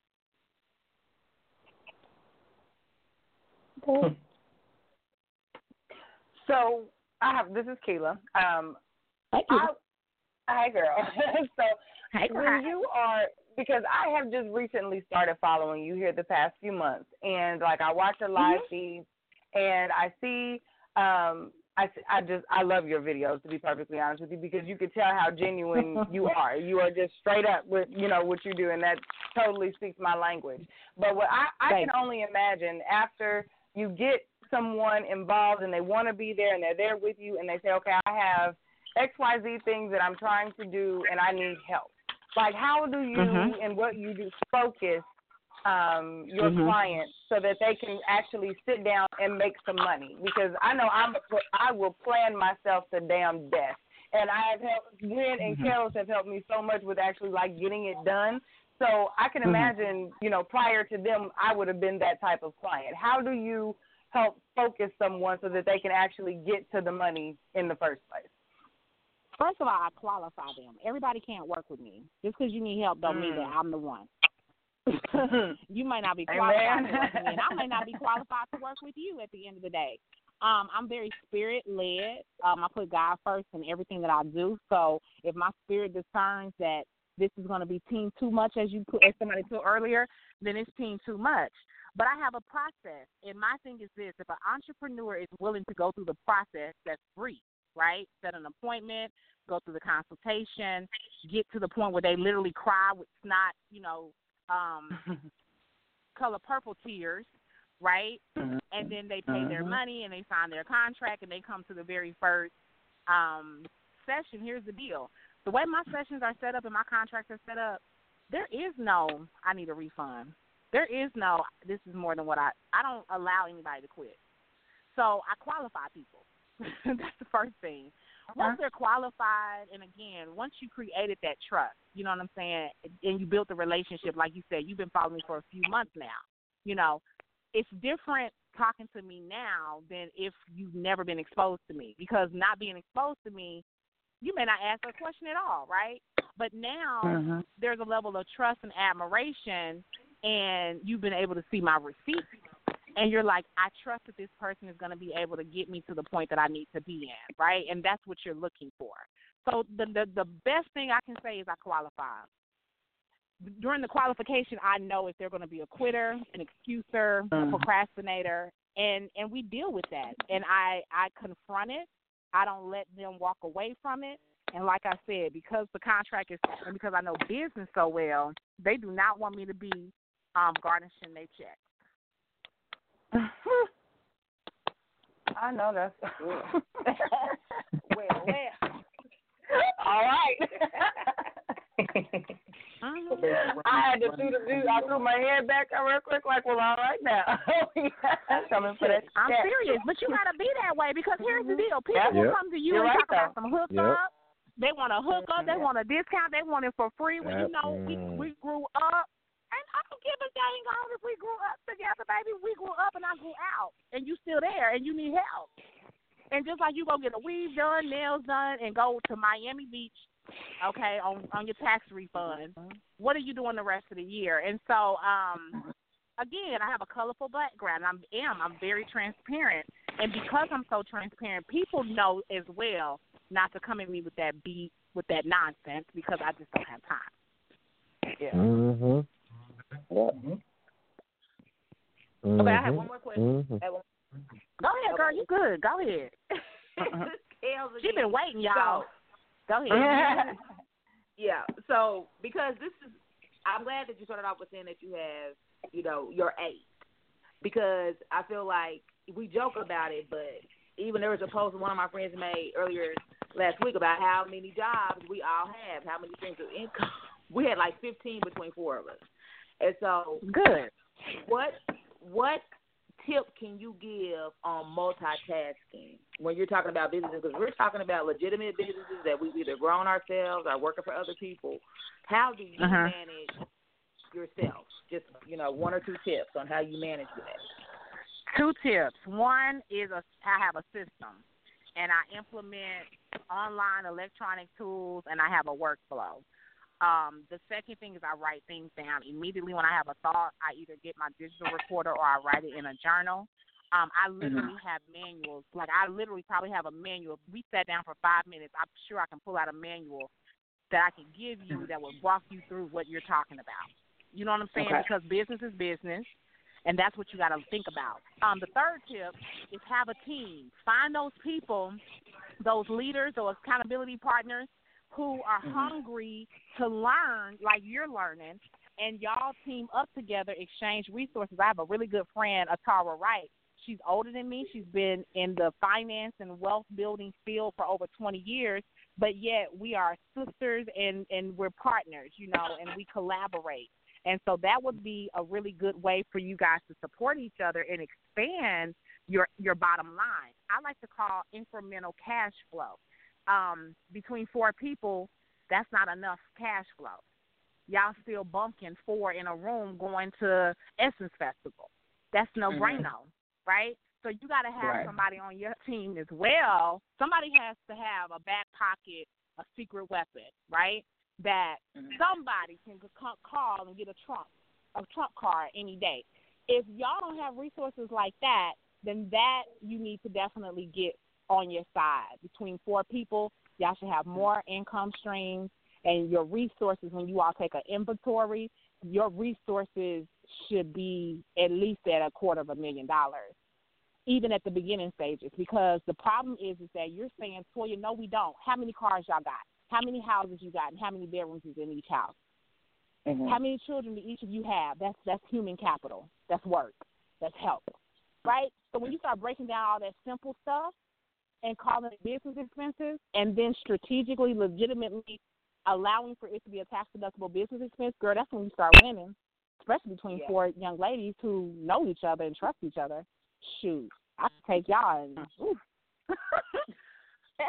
[LAUGHS] So I have this is Keela. Um, Thank you. I, hi girl. [LAUGHS] [LAUGHS] so Hey, when you are because I have just recently started following you here the past few months, and like I watch your live Mhm. feeds, and I see. um I, I just I love your videos to be perfectly honest with you because you can tell how genuine [LAUGHS] you are. You are just straight up with you know what you do, and that totally speaks my language. But what I I can only imagine after you get someone involved and they want to be there and they're there with you and they say, okay, I have X Y Z things that I'm trying to do and I need help. Like how do you Mhm. and what you do focus um your Mhm. clients so that they can actually sit down and make some money because I know I'm I will plan myself to damn death and I have helped Gwen and Mhm. Carol's have helped me so much with actually like getting it done. So I can Mhm. imagine, you know, prior to them I would have been that type of client. How do you help focus someone so that they can actually get to the money in the first place? First of all, I qualify them. Everybody can't work with me. Just because you need help don't mean that Mm. I'm the one. [LAUGHS] you might not be qualified Amen. to work with me, and I may not be [LAUGHS] qualified to work with you at the end of the day. Um, I'm very spirit led. Um, I put God first in everything that I do. So if my spirit discerns that this is going to be team too much, as you put, as somebody put earlier, then it's team too much. But I have a process, and my thing is this: if an entrepreneur is willing to go through the process, that's free, right? Set an appointment, go through the consultation, get to the point where they literally cry with snot, you know, um, [LAUGHS] color purple tears, right? And then they pay their Mhm. money and they sign their contract and they come to the very first um, session. Here's the deal: the way my sessions are set up and my contracts are set up, there is no I need a refund. There is no this is more than what I I don't allow anybody to quit. So I qualify people. [LAUGHS] That's the first thing. Once they're qualified, and again, once you created that trust, you know what I'm saying, and you built the relationship, like you said, you've been following me for a few months now. You know, it's different talking to me now than if you've never been exposed to me because not being exposed to me, you may not ask a question at all, right? But now Mhm. there's a level of trust and admiration, and you've been able to see my receipts, and you're like, I trust that this person is going to be able to get me to the point that I need to be in, right? And that's what you're looking for. So the the, the best thing I can say is I qualify. During the qualification, I know if they're going to be a quitter, an excuser, a Mhm. procrastinator, and and we deal with that. And I I confront it. I don't let them walk away from it. And like I said, because the contract is, and because I know business so well, they do not want me to be um, garnishing their check. I know that's. [LAUGHS] Well, well. [LAUGHS] All right. [LAUGHS] I had to do the do. I threw my head back real quick, like, well, all right now. Coming for that. I'm serious, but you gotta be that way because here's the deal: people will come to you You're and right, talk about some hook Yep. They want a hook up. They Mhm. want a discount. They want it for free. Well, you know, we mm. we grew up, I don't give a dang on if we grew up together, baby. We grew up and I grew out, and you still there, and you need help. And just like you go get a weave done, nails done, and go to Miami Beach, okay, on on your tax refund. What are you doing the rest of the year? And so, um, again, I have a colorful background. I'm am I'm very transparent, and because I'm so transparent, people know as well not to come at me with that beat with that nonsense because I just don't have time. Yeah. Mm-hmm. Okay, I have one more question. Mm-hmm. One- Go ahead, girl. You good? Go ahead. [LAUGHS] [LAUGHS] She again. been waiting, y'all. So, Go ahead. [LAUGHS] yeah. So because this is, I'm glad that you started off with saying that you have, you know, your eight, because I feel like we joke about it, but even there was a post one of my friends made earlier last week about how many jobs we all have, how many streams of income. We had like 15 between four of us, and so good. what what tip can you give on multitasking when you're talking about businesses? Because we're talking about legitimate businesses that we've either grown ourselves or working for other people. How do you Uh-huh. manage yourself? Just you know, one or two tips on how you manage that. Two tips. One is a, I have a system, and I implement online electronic tools, and I have a workflow. Um, the second thing is I write things down immediately when I have a thought. I either get my digital recorder or I write it in a journal. Um, I literally have manuals. Like I literally probably have a manual. We sat down for five minutes. I'm sure I can pull out a manual that I can give you that will walk you through what you're talking about. You know what I'm saying? Okay. Because business is business, and that's what you got to think about. Um, the third tip is have a team. Find those people, those leaders, those accountability partners who are mm-hmm. hungry to learn like you're learning, and y'all team up together, exchange resources. I have a really good friend, Atara Wright. She's older than me. She's been in the finance and wealth building field for over 20 years, but yet we are sisters and and we're partners, you know, and we collaborate. And so that would be a really good way for you guys to support each other and expand your your bottom line. I like to call incremental cash flow. Um, between four people, that's not enough cash flow. Y'all still bunking four in a room going to Essence Festival. That's no brainer, right? So you got to have Right. somebody on your team as well. Somebody has to have a back pocket, a secret weapon, right? That somebody can call and get a trump, a trump card any day. If y'all don't have resources like that, then that you need to definitely get on your side. Between four people, y'all should have more income streams and your resources when you all take an inventory, your resources should be at least at a quarter of a million dollars. Even at the beginning stages, because the problem is is that you're saying, Toya, no, we don't. How many cars y'all got? How many houses you got, and how many bedrooms is in each house? Mhm. How many children do each of you have? That's that's human capital. That's work. That's help. Right? So when you start breaking down all that simple stuff and calling it business expenses and then strategically, legitimately allowing for it to be a tax deductible business expense, girl, that's when you start winning. Especially between Yeah. four young ladies who know each other and trust each other. Shoot. I could take y'all and. [LAUGHS]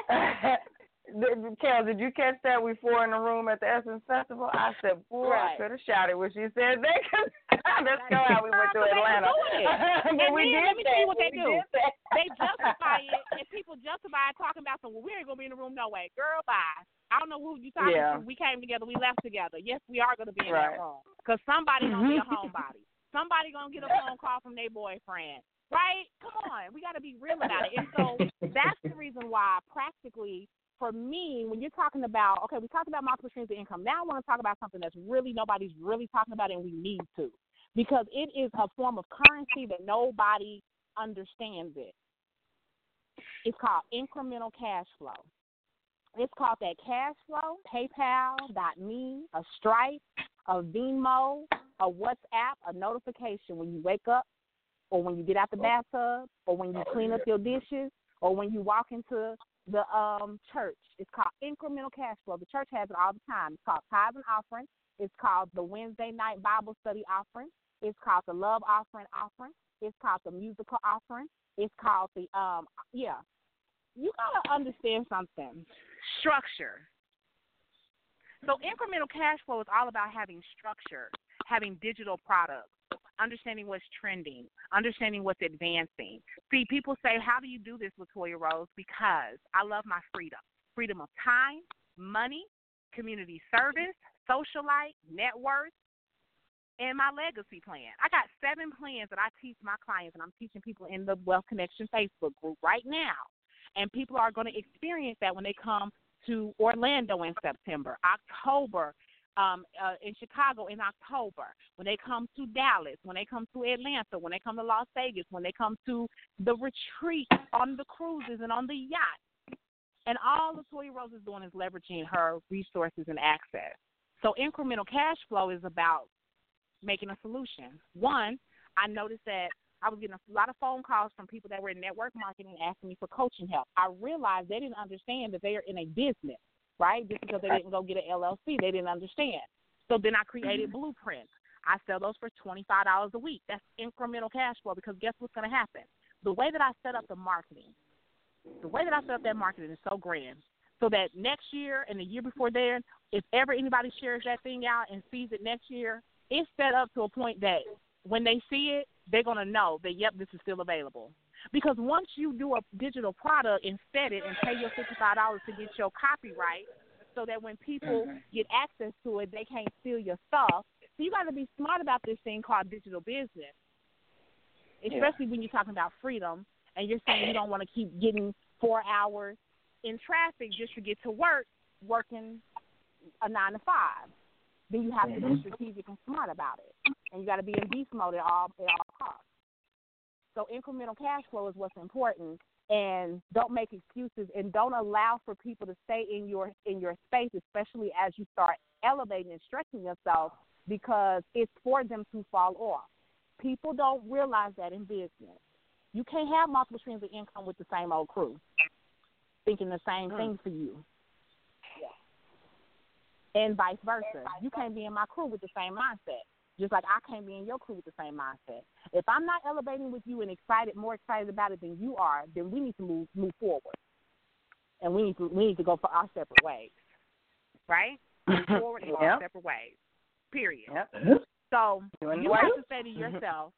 [LAUGHS] Kel, did you catch that we four in the room at the Essence Festival? I said, boy, I Right. could have shouted when she said that. [LAUGHS] [LAUGHS] That's go how we went to Atlanta. [LAUGHS] but And we then did let me that. tell you what they do. they justify it, and people justify it talking about some. Well, we ain't gonna be in the room no way, girl. Bye. I don't know who you talking Yeah. to. We came together. We left together. Yes, we are gonna be in Right. that room because somebody gonna be a mm-hmm. [LAUGHS] homebody. Somebody gonna get a phone call from their boyfriend. Right? Come on, we got to be real about it. And so that's the reason why, practically, for me, when you're talking about, okay, we talked about multiple streams of income. Now I want to talk about something that's really nobody's really talking about, and we need to, because it is a form of currency that nobody understands it. It's called incremental cash flow. It's called that cash flow, PayPal.me, a Stripe, a Venmo, a WhatsApp, a notification when you wake up, or when you get out the bathtub, or when you clean up your dishes, or when you walk into the um church. It's called incremental cash flow. The church has it all the time. It's called tithe and offering. It's called the Wednesday night Bible study offering. It's called the love offering offering. It's called the musical offering. It's called the um yeah. You gotta understand something. Structure. So incremental cash flow is all about having structure, having digital products, understanding what's trending, understanding what's advancing. See, people say, How do you do this, LaToya Rose? Because I love my freedom. Freedom of time, money, community service, socialite, net worth, and my legacy plan. I got seven plans that I teach my clients, and I'm teaching people in the Wealth Connection Facebook group right now. And people are going to experience that when they come to Orlando in September, October um, uh, in Chicago in October, when they come to Dallas, when they come to Atlanta, when they come to Las Vegas, when they come to the retreat on the cruises and on the yacht. And all LaToya Rose is doing is leveraging her resources and access. So incremental cash flow is about making a solution. One, I noticed that I was getting a lot of phone calls from people that were in network marketing asking me for coaching help. I realized they didn't understand that they are in a business, right? Just because they didn't go get an LLC, they didn't understand. So then I created mm-hmm. blueprints. I sell those for twenty five dollars a week. That's incremental cash flow because guess what's going to happen? The way that I set up the marketing, the way that I set up that marketing is so grand. So that next year and the year before there, if ever anybody shares that thing out and sees it next year, it's set up to a point that when they see it, they're going to know that, yep, this is still available. Because once you do a digital product and set it and pay your $55 to get your copyright so that when people mm-hmm. get access to it, they can't steal your stuff. So you got to be smart about this thing called digital business, especially when you're talking about freedom and you're saying you don't want to keep getting four hours in traffic just to get to work, working a nine to five. Then you have to be mm-hmm. strategic and smart about it, and you got to be in beast mode at all at all costs. So incremental cash flow is what's important, and don't make excuses, and don't allow for people to stay in your in your space, especially as you start elevating and stretching yourself, because it's for them to fall off. People don't realize that in business. You can't have multiple streams of income with the same old crew, thinking the same mm. thing for you and vice versa. You can't be in my crew with the same mindset. Just like I can't be in your crew with the same mindset. If I'm not elevating with you and excited, more excited about it than you are, then we need to move move forward, and we need to we need to go for our separate ways, right? [LAUGHS] Move forward and go our separate ways. Period. Yep. So Doing you have to say to yourself,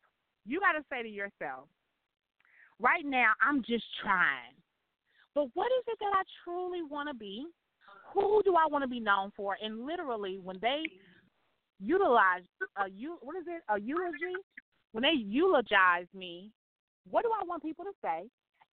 you got to say to yourself, right now I'm just trying, but what is it that I truly want to be? Who do I want to be known for? And literally, when they utilize a you, what is it? A eulogy? When they eulogize me, what do I want people to say?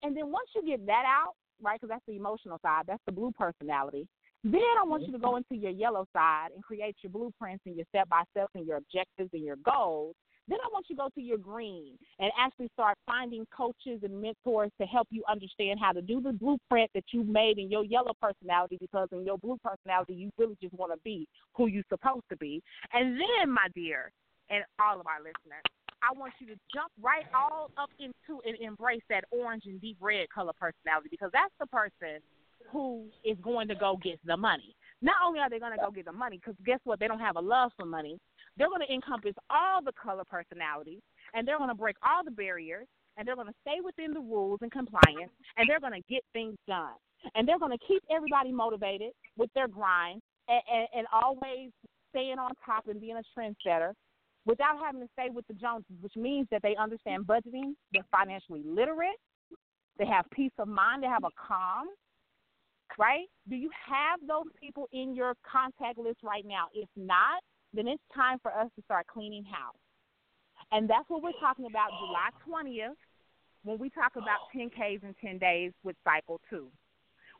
And then once you get that out, right, because that's the emotional side, that's the blue personality. Then I want you to go into your yellow side and create your blueprints and your step by steps and your objectives and your goals. Then I want you to go to your green and actually start finding coaches and mentors to help you understand how to do the blueprint that you made in your yellow personality because in your blue personality you really just want to be who you're supposed to be. And then, my dear, and all of our listeners, I want you to jump right all up into and embrace that orange and deep red color personality because that's the person who is going to go get the money. Not only are they going to go get the money, because guess what? They don't have a love for money. They're going to encompass all the color personalities, and they're going to break all the barriers, and they're going to stay within the rules and compliance, and they're going to get things done. And they're going to keep everybody motivated with their grind and, and, and always staying on top and being a trendsetter without having to stay with the Joneses, which means that they understand budgeting, they're financially literate, they have peace of mind, they have a calm, right? Do you have those people in your contact list right now? If not, then it's time for us to start cleaning house. And that's what we're talking about July 20th when we talk about 10Ks in 10 days with Cycle 2.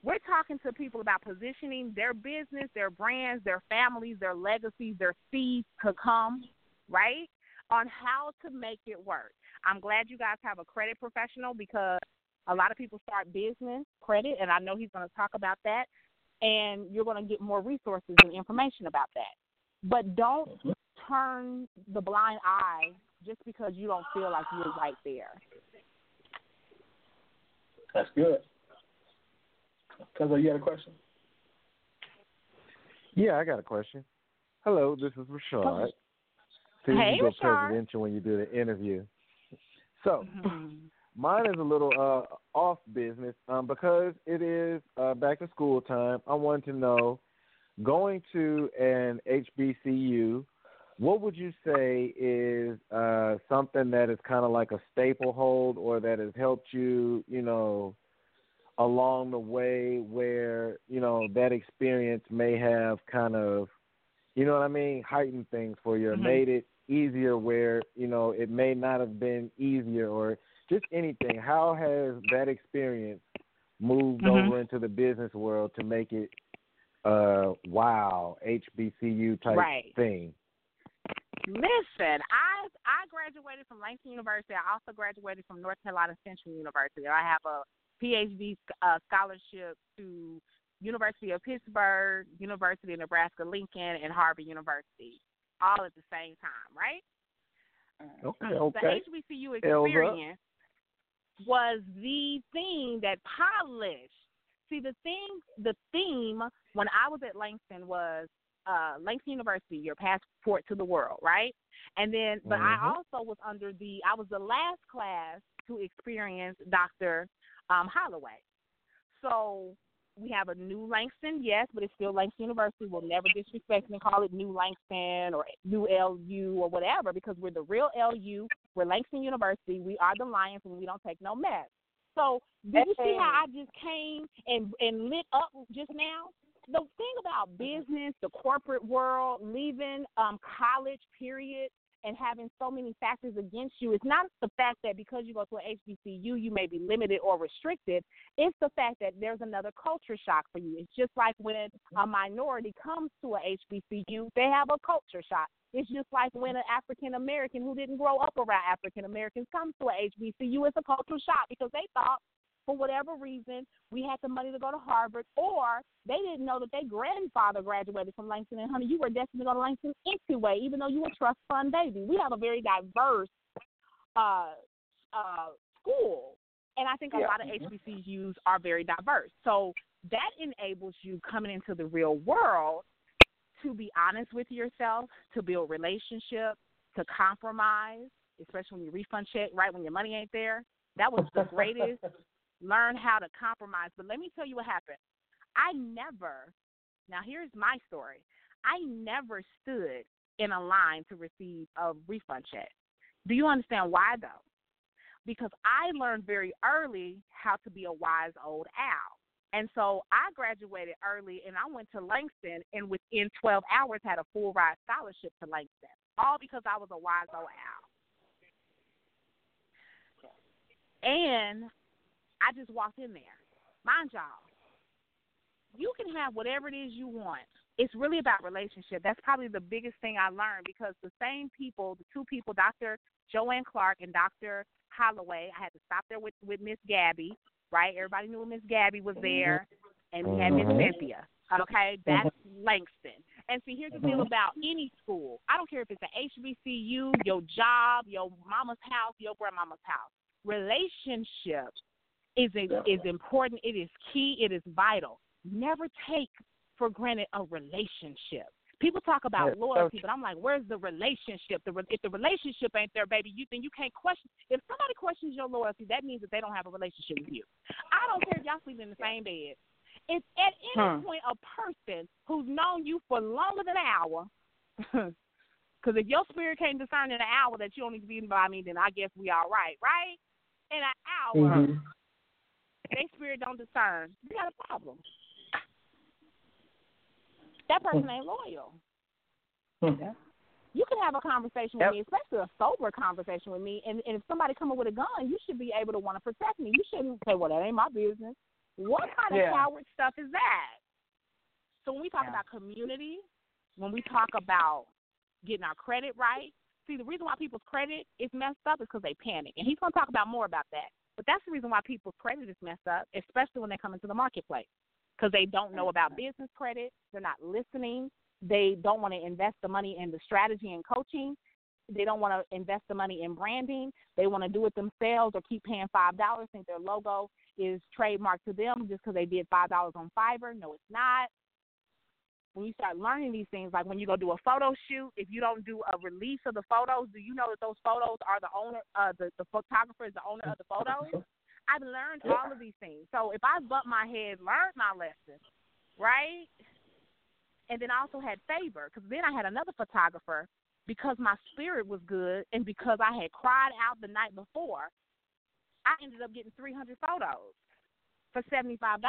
We're talking to people about positioning their business, their brands, their families, their legacies, their seeds to come, right? On how to make it work. I'm glad you guys have a credit professional because a lot of people start business credit, and I know he's going to talk about that. And you're going to get more resources and information about that. But don't turn the blind eye just because you don't feel like you're right there. That's good. Cuzzo, you had a question? Yeah, I got a question. Hello, this is Rashaad. So Hey, you go Rashaad. presidential when you do the interview. So Mhm. [LAUGHS] mine is a little uh off business um because it is uh back to school time. I wanted to know going to an HBCU what would you say is uh something that is kind of like a staple hold or that has helped you, you know, along the way where, you know, that experience may have kind of you know what I mean, heightened things for you, or Mhm. made it easier where, you know, it may not have been easier or just anything. How has that experience moved Mhm. over into the business world to make it uh wow, HBCU type Right. thing? Listen, I I graduated from Langston University. I also graduated from North Carolina Central University. I have a PhD uh, scholarship to University of Pittsburgh, University of Nebraska Lincoln, and Harvard University, all at the same time, right? Okay, okay. the. HBCU experience was the thing that polished. See, the thing, the theme when I was at Langston was uh, Langston University, your passport to the world, right? And then, but I Mhm. also was under the, I was the last class to experience Dr. Um, Holloway. So we have a new Langston, yes, but it's still Langston University. We'll never disrespect and call it New Langston or New LU or whatever because we're the real LU. We're Langston University. We are the Lions and we don't take no mess. So did you see how I just came and and lit up just now? The thing about business, the corporate world, leaving um, college, period, and having so many factors against you, it's not the fact that because you go to an HBCU, you may be limited or restricted. It's the fact that there's another culture shock for you. It's just like when a mm-hmm. minority comes to a HBCU, they have a culture shock. It's just like when an African American who didn't grow up around African Americans comes to a HBCU, it's a cultural shock because they thought for whatever reason, we had the money to go to Harvard, or they didn't know that their grandfather graduated from Langston and honey, you were destined to go to Langston anyway, even though you were a trust fund baby. We have a very diverse uh, uh, school, and I think a Yeah. lot of HBCUs are very diverse. So that enables you coming into the real world to be honest with yourself, to build relationships, to compromise, especially when you refund check, right when your money ain't there. That was the greatest [LAUGHS] learn how to compromise. But let me tell you what happened. I never, now here's my story. I never stood in a line to receive a refund check. Do you understand why, though? Because I learned very early how to be a wise old owl. And so I graduated early and I went to Langston and within 12 hours had a full ride scholarship to Langston, all because I was a wise old owl. And I just walked in there. Mind y'all, you can have whatever it is you want. It's really about relationship. That's probably the biggest thing I learned because the same people, the two people, Dr. Joanne Clark and Dr. Holloway, I had to stop there with with Miss Gabby, right? Everybody knew Miss Gabby was mm-hmm. there, and we had Miss Mhm. Cynthia. Okay, mm-hmm. that's Langston. And see, here's the deal mm-hmm. about any school. I don't care if it's an HBCU, your job, your mama's house, your grandmama's house. Relationship is is important. It is key. It is vital. Never take for granted a relationship. People talk about so loyalty, but I'm like, where's the relationship? The re- if the relationship ain't there, baby, you then you can't question. If somebody questions your loyalty, that means that they don't have a relationship with you. I don't care if y'all sleep in the same bed. If at any Hmm. point a person who's known you for longer than an hour, [LAUGHS] because if your spirit can't discern in an hour that you don't need to be by me, then I guess we all right, right? In an hour, Mhm. Their spirit don't discern. You got a problem. That person ain't loyal. Yeah. You can have a conversation Yep. with me, especially a sober conversation with me, and, and if somebody come up with a gun, you should be able to want to protect me. You shouldn't say, "Well, that ain't my business." What kind of coward stuff is that? So when we talk Yeah. about community, when we talk about getting our credit right, see the reason why people's credit is messed up is because they panic, and he's going to talk about more about that. But that's the reason why people's credit is messed up, especially when they come into the marketplace, because they don't know about business credit. They're not listening. They don't want to invest the money in the strategy and coaching. They don't want to invest the money in branding. They want to do it themselves or keep paying five dollars. Think their logo is trademarked to them just because they did five dollars on Fiverr. No, it's not. When you start learning these things, like when you go do a photo shoot, if you don't do a release of the photos, do you know that those photos are the owner? Uh, the the photographer is the owner of the photos. I've learned all of these things. So if I butt my head, learned my lesson, right? And then I also had favor because then I had another photographer because my spirit was good and because I had cried out the night before. I ended up getting 300 photos for $75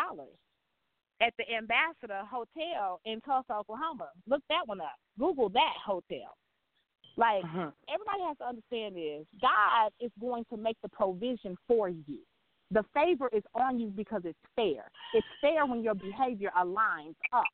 at the Ambassador Hotel in Tulsa, Oklahoma. Look that one up. Google that hotel. Like Mhm. everybody has to understand is God is going to make the provision for you. The favor is on you because it's fair. It's fair when your behavior aligns up.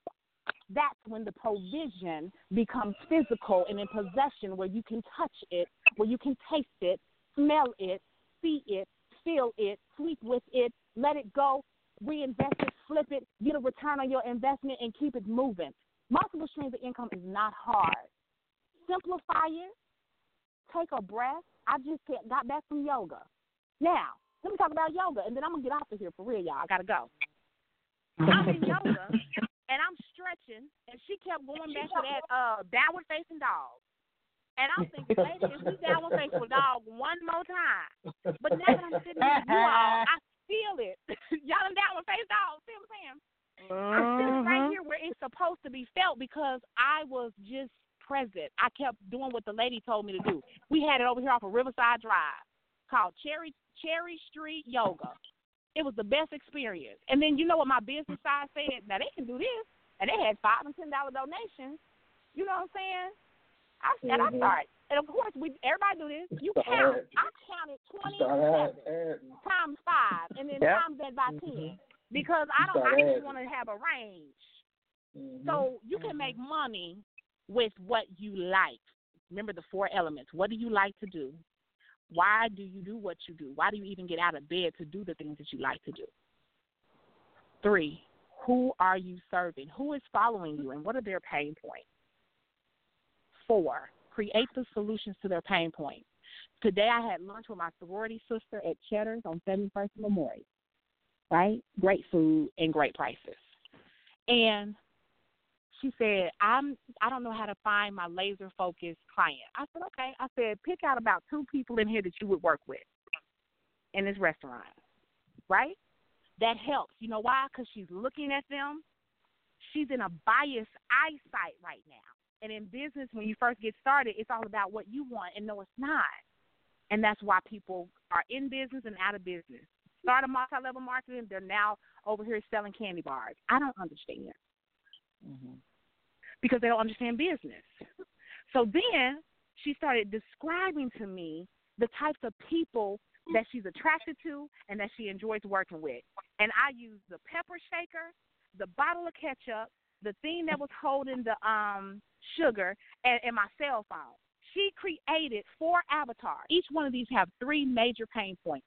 That's when the provision becomes physical and in possession where you can touch it, where you can taste it, smell it, see it, feel it, sleep with it, let it go, reinvest it, flip it, get a return on your investment, and keep it moving. Multiple streams of income is not hard. Simplify it. Take a breath. I just got back from yoga. Now, let me talk about yoga, and then I'm gonna get off of here for real, y'all. I gotta go. I'm in yoga, and I'm stretching, and she kept going back to that uh downward facing dog. And I'm thinking, lady, if we downward facing dog one more time. But now that I'm sitting here with you all, I feel it. [LAUGHS] y'all done downward face dog. See what I'm saying? I'm sitting right Mhm. here where it's supposed to be felt because I was just present. I kept doing what the lady told me to do. We had it over here off of Riverside Drive called Cherry Cherry Street Yoga. It was the best experience. And then you know what my business side said? Now they can do this, and they had five and ten dollar donations. You know what I'm saying? I and I started, and of course we everybody do this. You count. I counted twenty Start seven adding, adding. times five, and then Yep. times that by Mhm. ten because I don't. I just want to have a range. Mhm. So you can make money with what you like. Remember the four elements. What do you like to do? Why do you do what you do? Why do you even get out of bed to do the things that you like to do? Three, who are you serving? Who is following you and what are their pain points? Four, create the solutions to their pain points. Today I had lunch with my sorority sister at Cheddar's on 71st Memorial. Right? Great food and great prices. And she said, I'm I don't know how to find my laser focused client. I said, Okay. I said, pick out about two people in here that you would work with in this restaurant. Right? That helps. You know why? Because she's looking at them. She's in a biased eyesight right now. And in business, when you first get started, it's all about what you want, and no, it's not. And that's why people are in business and out of business. Start a multi level marketing, they're now over here selling candy bars. I don't understand mm-hmm. because they don't understand business. So then she started describing to me the types of people that she's attracted to and that she enjoys working with. And I used the pepper shaker, the bottle of ketchup, the thing that was holding the um sugar, and, and my cell phone. She created four avatars. Each one of these have three major pain points.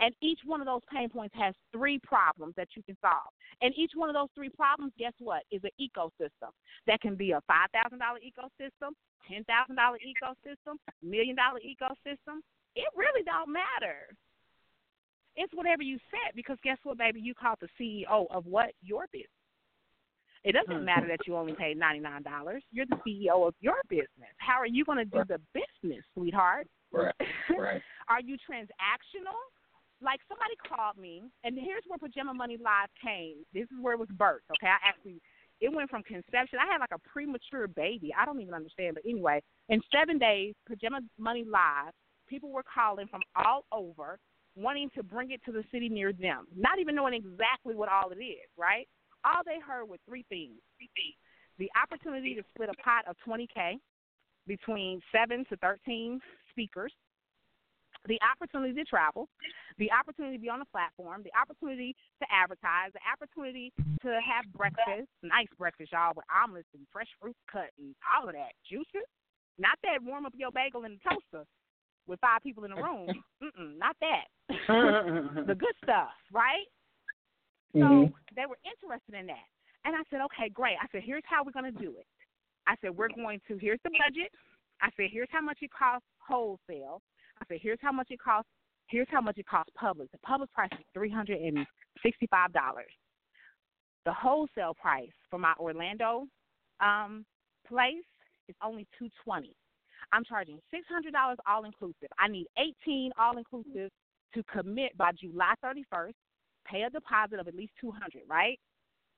And each one of those pain points has three problems that you can solve. And each one of those three problems, guess what, is an ecosystem. That can be a $5,000 ecosystem, $10,000 ecosystem, million dollar ecosystem. It really don't matter. It's whatever you set because guess what, baby? You called the CEO of what? Your business. It doesn't mm-hmm. matter that you only paid ninety nine dollars. You're the CEO of your business. How are you going to do the business, sweetheart? Right. Right. [LAUGHS] Are you transactional? Like somebody called me, and here's where Pajama Money Live came. This is where it was birthed. Okay, I actually it went from conception. I had like a premature baby. I don't even understand, but anyway, in seven days, Pajama Money Live, people were calling from all over, wanting to bring it to the city near them, not even knowing exactly what all it is. Right? All they heard were three things. Three things. The opportunity to split a pot of 20k between seven to 13 speakers the opportunity to travel, the opportunity to be on the platform, the opportunity to advertise, the opportunity to have breakfast, nice breakfast, y'all, with omelets and fresh fruit cut and all of that. Juices. Not that warm up your bagel in the toaster with five people in the [LAUGHS] room. Mm-mm, not that. [LAUGHS] [LAUGHS] the good stuff, right? So Mhm. they were interested in that. And I said, okay, great. I said, here's how we're going to do it. I said, we're going to, here's the budget. I said, here's how much it costs wholesale. I said, here's how much it costs. Here's how much it costs public. The public price is three hundred and sixty-five dollars. The wholesale price for my Orlando um, place is only two twenty. I'm charging six hundred dollars all inclusive. I need eighteen all inclusive to commit by July thirty first. Pay a deposit of at least two hundred. Right?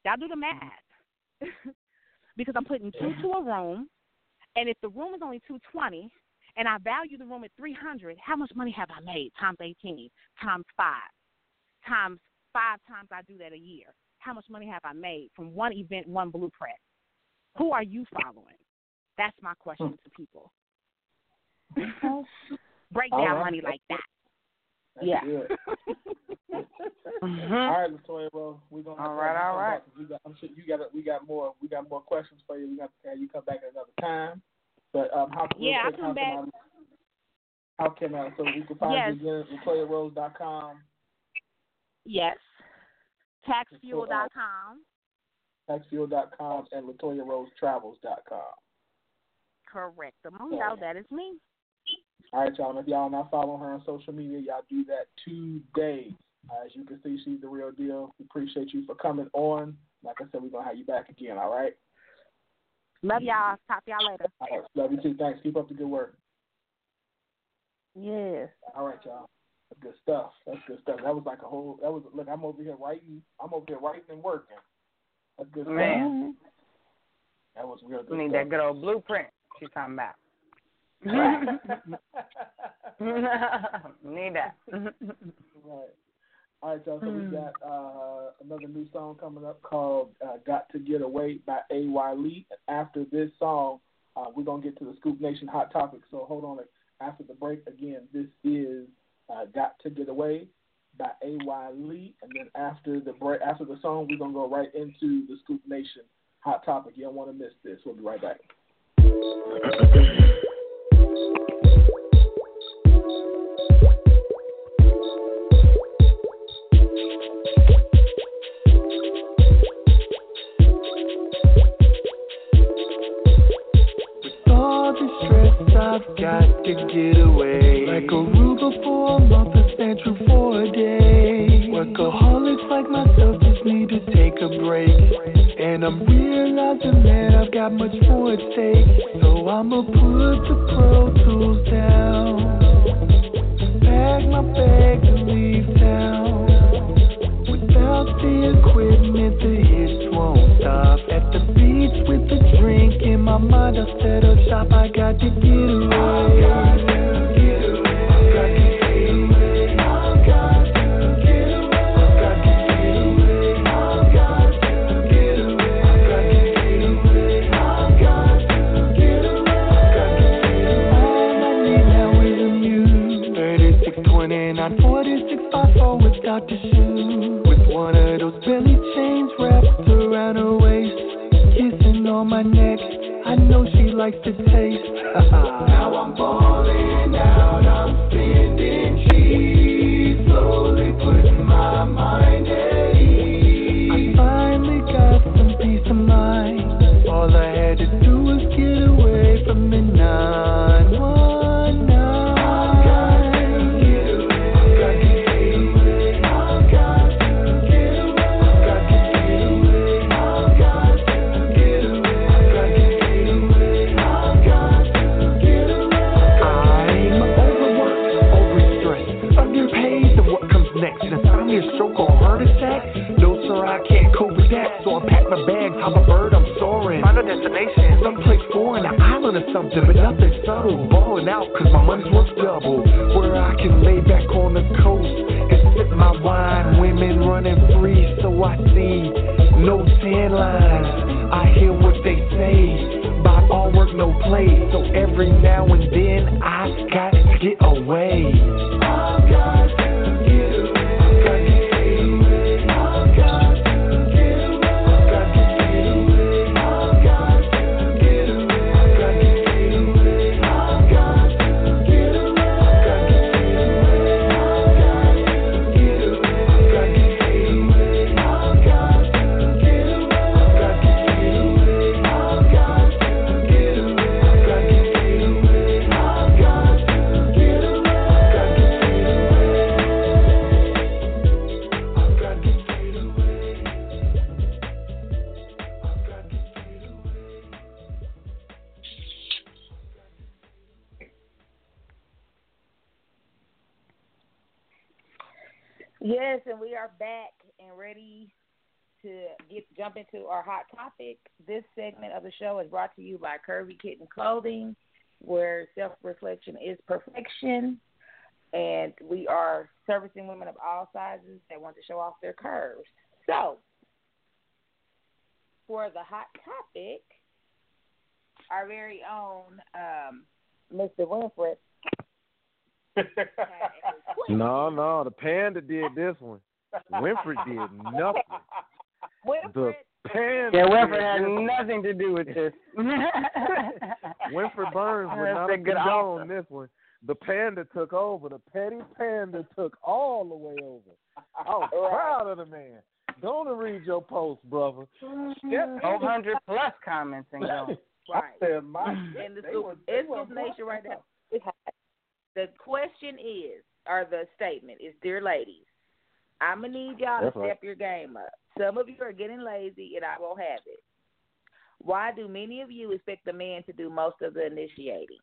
Y'all do the mm-hmm. math. [LAUGHS] because I'm putting two to a room, and if the room is only two twenty, and I value the room at three hundred, how much money have I made? Times eighteen, times five, times five times I do that a year. How much money have I made from one event, one blueprint? Who are you following? That's my hmm. question to people. [LAUGHS] Break down right. money like that. That's Yeah. good. Mhm. [LAUGHS] All right, LaToya. Well, we're gonna. All have right, you all come right. back 'cause You got, I'm sure you got. We got more. We got more questions for you. We got to have you come back at another time. But um, how? real Yeah, I'll quick, come how can back. I, how can I? So we can find Yes. you again at LatoyaRose.com, Yes. Taxfuel.com. taxfuel.com, and LatoyaRoseTravels.com. Correct. Mundo, that is me. All right, y'all. and If y'all not following her on social media, y'all do that today. Uh, as you can see, she's the real deal. We appreciate you for coming on. Like I said, we're gonna have you back again. All right. Love y'all. Talk to y'all later. All right. Love you too. Thanks. Keep up the good work. Yes. All right, y'all. That's good stuff. That's good stuff. That was like a whole. That was look. I'm over here writing. I'm over here writing and working. That's good stuff. Man. That was real good. We need that good old blueprint she's talking about. [LAUGHS] need that. right. All right, y'all. So we got uh, another new song coming up called uh, "Got to Get Away" by A.Y. Lee. After this song, uh, we're gonna get to the Scoop Nation hot topic. So hold on. After the break, again, this is uh, "Got to Get Away" by A.Y. Lee, and then after the break, after the song, we're gonna go right into the Scoop Nation hot topic. You don't want to miss this. We'll be right back. [LAUGHS] I've got to get away. Like a Aruba for a month, a Central for a day. Workaholics like myself just need to take a break. And I'm realizing that I've got much more at stake. So I'ma put the Pro Tools down. Pack my bags and leave town. Without the equipment, the hits won't stop. My mind, I set up oh, shop. I got to get away. like to taste. [LAUGHS] can lay back on the coast and sip my wine. Women running free, so I see no tan lines. I hear what they say about all work, no play. So every now and then. Kitten Clothing, where self reflection is perfection. And we are servicing women of all sizes that want to show off their curves. So, for the hot topic, our very own um, Mr. Winfred [LAUGHS] No, no, the panda did this one. [LAUGHS] Winfred did nothing. The panda. Yeah, Winfred had nothing to do with this. [LAUGHS] Winfred Burns would not a have good condoned offer. this one. The panda took over. The petty panda took all the way over. I was proud of the man. Go on and read your post, brother. Step- 400 plus comments and go. [LAUGHS] I said my in the they Scoop, were- it's were Nation right now. blocked. It's hot. The question is, or the statement is, dear ladies, I'm gonna need y'all That's to right. step your game up. Some of you are getting lazy, and I won't have it. Why do many of you expect the man to do most of the initiating?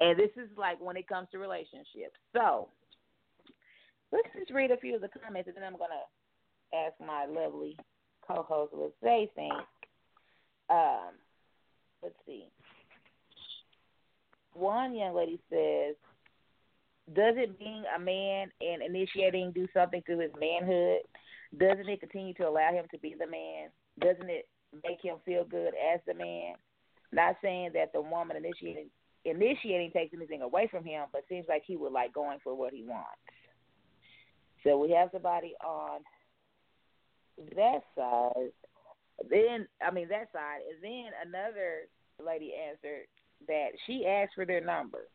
And this is like when it comes to relationships. So let's just read a few of the comments, and then I'm gonna ask my lovely co-host what they think. Um, let's see. One young lady says, "Doesn't being a man and initiating do something to his manhood? Doesn't it continue to allow him to be the man? Doesn't it make him feel good as the man? Not saying that the woman initiating initiating takes anything away from him, but seems like he would like going for what he wants. So we have somebody on that side. Then I mean that side, and then another lady answered that she asked for their number.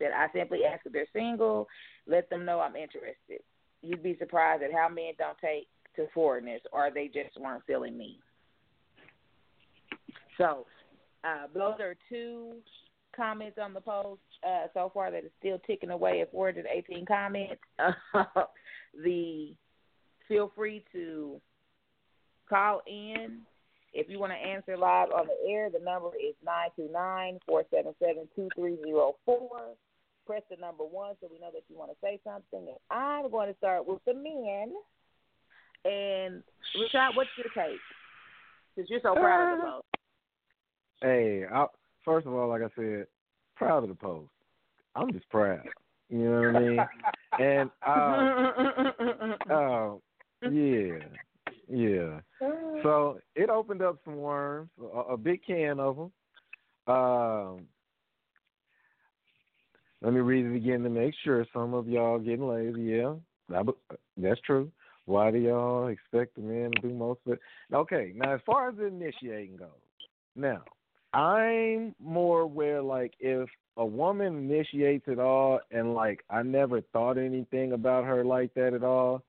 That I simply ask if they're single, let them know I'm interested. You'd be surprised at how men don't take to foreigners, or they just weren't feeling me. So uh, those are two comments on the post uh, so far that is still ticking away at 418 comments. [LAUGHS] the feel free to call in if you want to answer live on the air. The number is nine two nine four seven seven two three zero four. Press the number one so we know that you want to say something. And I'm going to start with the men. And Rashaad, what's your take? Since you're so proud of the post. Hey, I, first of all, like I said, proud of the post. I'm just proud. You know what I mean? And [LAUGHS] uh, uh, yeah, yeah. So it opened up some worms, a, a big can of them. Um, let me read it again to make sure some of y'all getting lazy. Yeah, That, that's true. Why do y'all expect the man to do most of it? Okay, now as far as initiating goes, now I'm more where like if a woman initiates it all and like I never thought anything about her like that at all,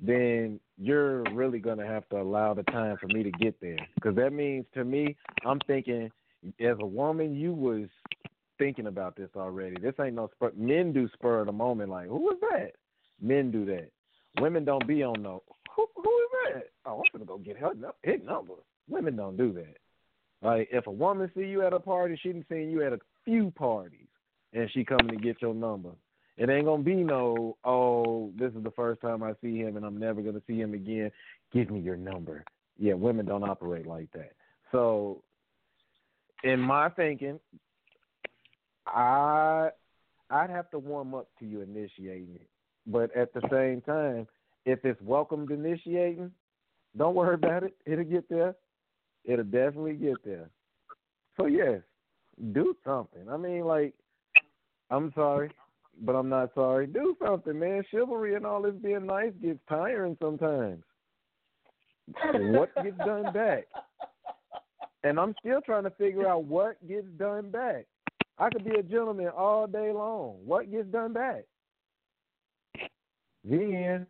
then you're really gonna have to allow the time for me to get there because that means to me I'm thinking as a woman you was thinking about this already. This ain't no spur. Men do spur of the moment. Like who is that? Men do that. Women don't be on no. Who, who is that? Oh, I'm gonna go get her his number. Women don't do that. Like if a woman see you at a party, she done seen you at a few parties, and she coming to get your number. It ain't gonna be no, oh, this is the first time I see him, and I'm never gonna see him again. Give me your number. Yeah, women don't operate like that. So, in my thinking, I I'd have to warm up to you initiating it, but at the same time, if it's welcomed initiating, don't worry about it. It'll get there. It'll definitely get there. So yes, do something. I mean, like, I'm sorry, but I'm not sorry. Do something, man. Chivalry and all this being nice gets tiring sometimes. what gets done back? And I'm still trying to figure out what gets done back. I could be a gentleman all day long. What gets done back? The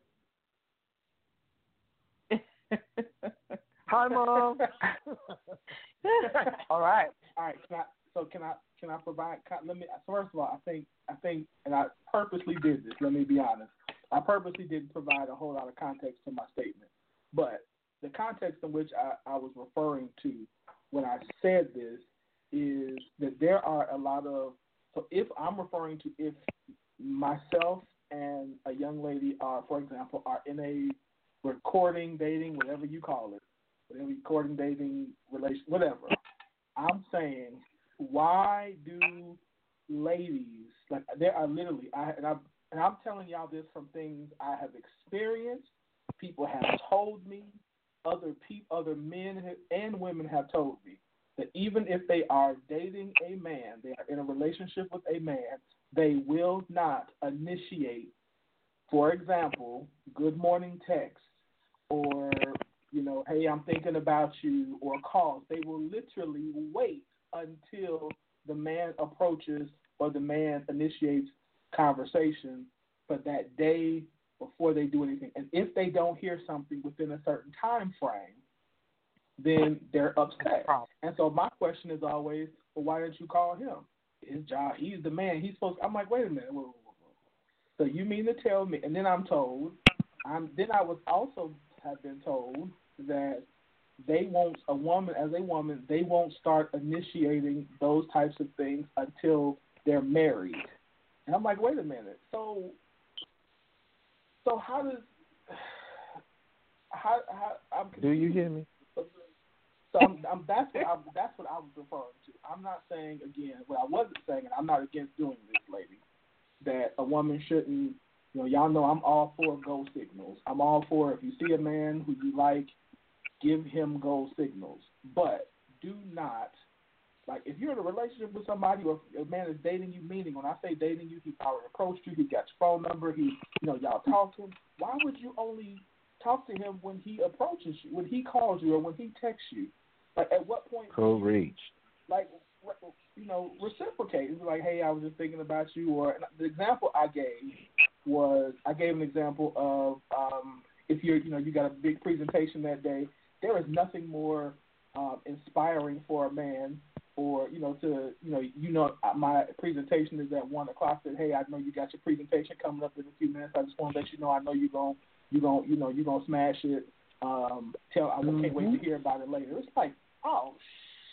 end. Hi, mom. [LAUGHS] all right, all right. Can I, so can I can I provide? Let me. First of all, I think I think, and I purposely did this. Let me be honest. I purposely didn't provide a whole lot of context to my statement, but the context in which I, I was referring to when I said this there are a lot of. So if I'm referring to if myself and a young lady are, for example, are in a recording, dating, whatever you call it, whatever recording, dating, relation, whatever. I'm saying, why do ladies like there are literally I and I and I'm telling y'all this from things I have experienced. People have told me, other people, other men and women have told me that even if they are dating a man, they are in a relationship with a man, they will not initiate, for example, good morning text or you know, hey, I'm thinking about you, or calls. They will literally wait until the man approaches or the man initiates conversation for that day before they do anything. And if they don't hear something within a certain time frame, then they're upset. And so my question is always, well, why didn't you call him? His job, he's the man. He's supposed. I'm like, wait a minute. Whoa, whoa, whoa. So you mean to tell me? And then I'm told. I'm then I was also have been told that they won't a woman as a woman they won't start initiating those types of things until they're married. And I'm like, wait a minute. So so how does [SIGHS] how how I'm Do you hear me? I'm, I'm, that's what I, that's what I was referring to. I'm not saying again what I wasn't saying, and I'm not against doing this, lady. That a woman shouldn't you know, y'all know I'm all for go signals. I'm all for if you see a man who you like, give him go signals. But do not like if you're in a relationship with somebody or a man is dating you, meaning when I say dating you, he already approached you, he got your phone number, he you know, y'all talking. Why would you only talk to him when he approaches you, when he calls you or when he texts you? Like at what point co reach. Like you know, reciprocate. It's like, hey, I was just thinking about you. Or the example I gave was I gave an example of um, if you're, you know, you got a big presentation that day. There is nothing more um, inspiring for a man, or you know, to you know, you know, my presentation is at one o'clock. Said, hey, I know you got your presentation coming up in a few minutes. I just want to let you know I know you're gonna, you're gonna, you know, you're gonna smash it. Um, tell I can't wait to Mm-hmm. hear about it later. It's like, oh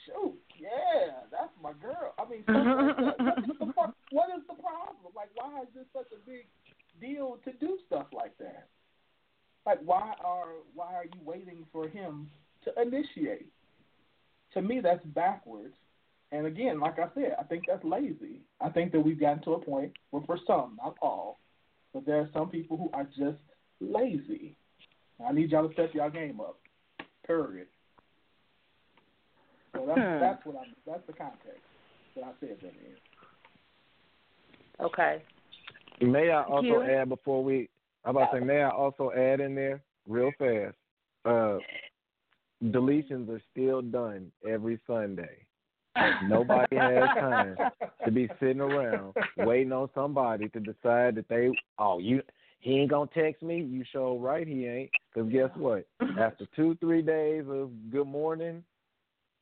shoot, yeah, that's my girl. I mean, like [LAUGHS] that. what, is the, pro- what is the problem? Like, why is this such a big deal to do stuff like that? Like, why are why are you waiting for him to initiate? To me, that's backwards. And again, like I said, I think that's lazy. I think that we've gotten to a point where, for some, not all, but there are some people who are just lazy. I need y'all to step y'all game up. Period. So that's Hmm. that's what I'm. That's the context that I said that in. Okay. May I also you. add before we I'm about to say, may I also add in there real fast? Uh, deletions are still done every Sunday. Nobody has time to be sitting around waiting on somebody to decide that they, oh, you, he ain't gonna text me. You show right he ain't. Cause guess what? After two, three days of good morning,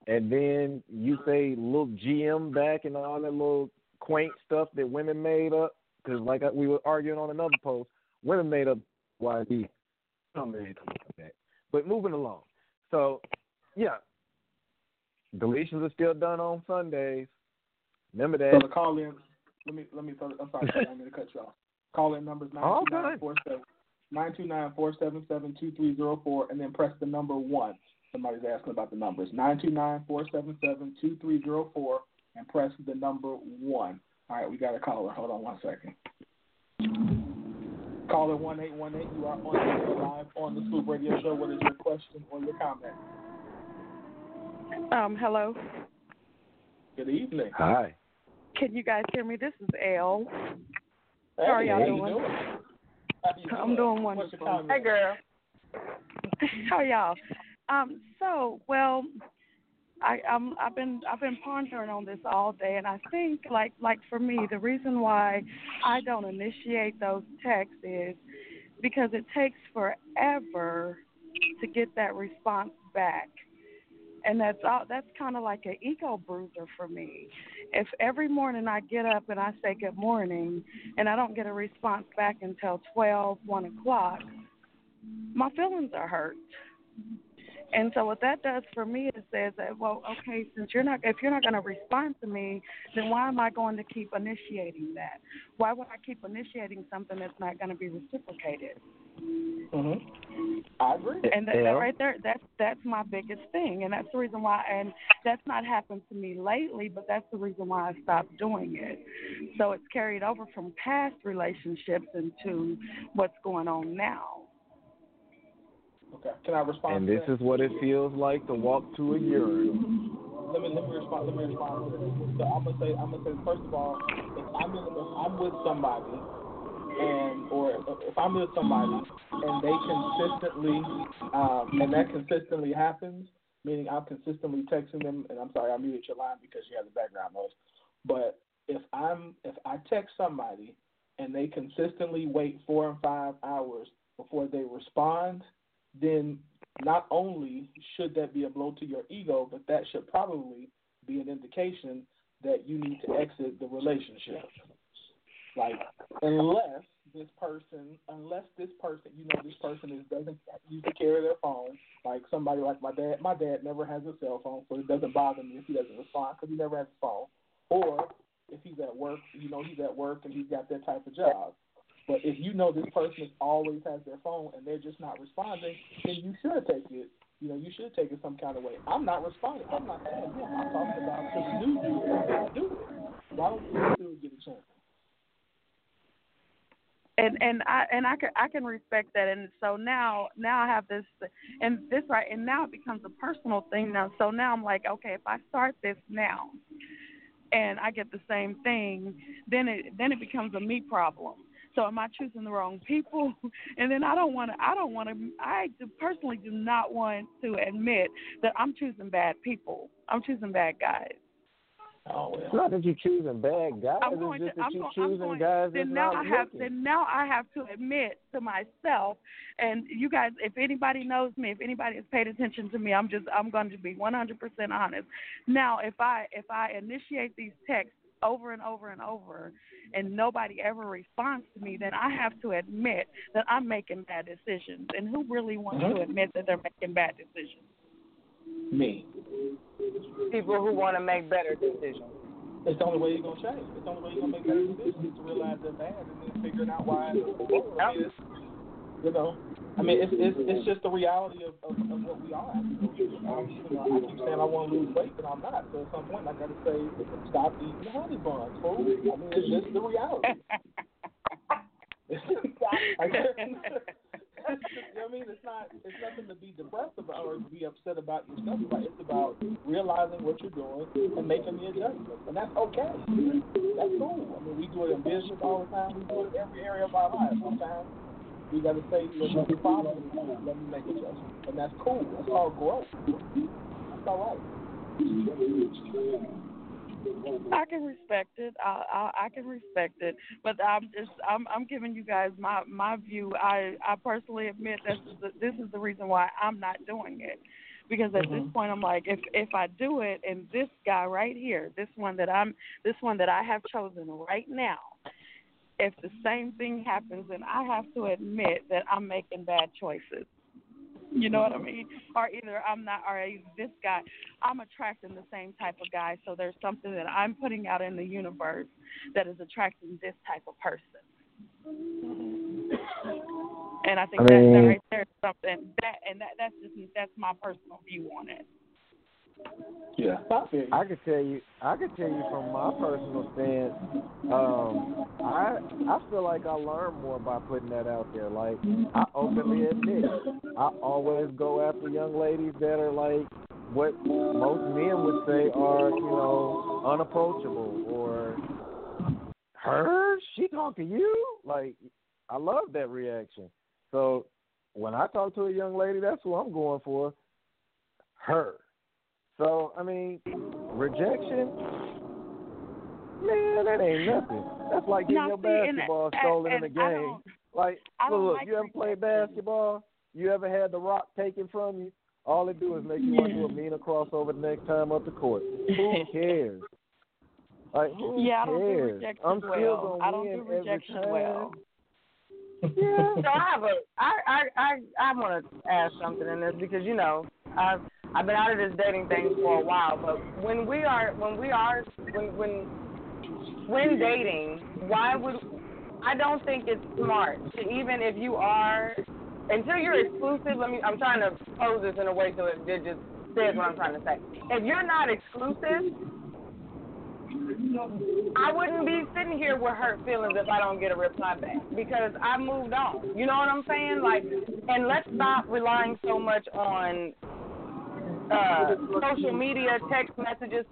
and then you say little GM back and all that little quaint stuff that women made up. Cause like we were arguing on another post, women made up. Some made. But moving along. So, yeah, deletions are still done on Sundays. Remember that. So the call in. Let me let me. I'm sorry, I'm going to cut you off. Call in numbers [LAUGHS] nine two nine four seven nine two nine four seven seven two three zero four, and then press the number one. Somebody's asking about the numbers nine two nine four seven seven two three zero four, and press the number one. All right, we got a caller. Hold on one second. Caller one eight one eight. You are on the air live on the Scoop Radio Show. What is your question or your comment? Um, hello. Good evening. Hi. Can you guys hear me? This is Elle. Hey, How are y'all doing? doing? How you I'm doing What's your wonderful. Hey, girl. [LAUGHS] How y'all? Um, so well, I um I've been I've been pondering on this all day, and I think like like for me, the reason why I don't initiate those texts is because it takes forever to get that response back. And that's all, that's kind of like an ego bruiser for me. If every morning I get up and I say good morning, and I don't get a response back until twelve, one o'clock, my feelings are hurt. And so what that does for me is says that well, okay, since you're not if you're not going to respond to me, then why am I going to keep initiating that? Why would I keep initiating something that's not going to be reciprocated? Mm-hmm. I agree. And that, that right there, that's that's my biggest thing, and that's the reason why. And that's not happened to me lately, but that's the reason why I stopped doing it. So it's carried over from past relationships into what's going on now. Okay. Can I respond? And this that? is what it feels like to walk to a urinal. let me let me respond. Let me respond. So I'm gonna say I'm gonna say first of all, if I'm in, if I'm with somebody, and or if I'm with somebody and they consistently, um, and that consistently happens, meaning I'm consistently texting them, and I'm sorry I muted your line because you have the background noise. But if I'm if I text somebody and they consistently wait four and five hours before they respond, then not only should that be a blow to your ego, but that should probably be an indication that you need to exit the relationship. Like, unless this person, unless this person, you know, this person is doesn't use to carry their phone. Like somebody like my dad. My dad never has a cell phone, so it doesn't bother me if he doesn't respond because he never has a phone. Or if he's at work, you know, he's at work and he's got that type of job. But if you know this person always has their phone and they're just not responding, then you should take it. You know, you should take it some kind of way. I'm not responding. I'm not saying him. I'm talking about the new dude do it. Why don't you still get a chance? and and I and I can I can respect that and so now now I have this and this right and now it becomes a personal thing now so now I'm like okay if I start this now and I get the same thing then it then it becomes a me problem so am I choosing the wrong people [LAUGHS] and then I don't want to I don't want to I do- personally do not want to admit that I'm choosing bad people I'm choosing bad guys Oh It's well. not that you're choosing bad guys. I'm going it's just to. that I'm, you're going, I'm choosing going. guys then now not I have. looking. Then now I have to admit to myself, and you guys, if anybody knows me, if anybody has paid attention to me, I'm just. I'm going to be 100% honest. Now, if I if I initiate these texts over and over and over, and nobody ever responds to me, then I have to admit that I'm making bad decisions. And who really wants to Mhm. admit that they're making bad decisions? Me. People who want to make better decisions. It's the only way you're gonna change. It's the only way you're gonna make better decisions is to realize they're bad and then figuring out why. I mean, it's, you know, I mean, it's it's it's just the reality of, of, of what we are. Um, you know, I keep saying I want to lose weight, but I'm not. So at some point, I got to say, stop eating honey buns, fool. I mean, it's just the reality. [LAUGHS] I guess. you know what I mean? It's not. It's nothing to be depressed about or to be upset about yourself. About. It's about realizing what you're doing and making the adjustments, and that's okay. That's cool. I mean, we do it in business all the time. We do it in every area of our lives. Sometimes You got to say, "Look, the problem. Let me make adjustments," and that's cool. That's called growth. That's all right. I can respect it. I, I I can respect it, but I'm just I'm I'm giving you guys my my view. I I personally admit this is the, this is the reason why I'm not doing it, because at Mm-hmm. this point I'm like if if I do it and this guy right here, this one that I'm this one that I have chosen right now, if the same thing happens, then I have to admit that I'm making bad choices. You know what I mean? Or either I'm not, or this guy, I'm attracting the same type of guy. So there's something that I'm putting out in the universe that is attracting this type of person. And I think I that, that right there is something that, and that that's just that's my personal view on it. Yeah, I could tell you. I could tell you from my personal stance. Um, I I feel like I learn more by putting that out there. Like I openly admit, I always go after young ladies that are like what most men would say are you know unapproachable or her. She talk to you like I love that reaction. So when I talk to a young lady, that's who I'm going for. Her. So I mean, rejection, man, that ain't nothing. That's like getting Now, your see, basketball and- stolen in and a I game. Like, I look, like you ever played basketball? You ever had the rock taken from you? All it do is make you want to do a [LAUGHS] meaner crossover the next time up the court. Who [LAUGHS] cares? Like, who Yeah, I don't do cares? rejection I'm still well. gonna I don't do rejection well. Yeah. So I have a I I I I want to ask something in this because you know I've I've been out of this dating thing for a while, but when we are when we are when when when dating, why would I don't think it's smart to even if you are until you're exclusive. Let me I'm trying to pose this in a way so it, it just says what I'm trying to say. If you're not exclusive, I wouldn't be sitting here with hurt feelings if I don't get a reply back because I moved on. You know what I'm saying? Like, and let's stop relying so much on uh, social media, text messages.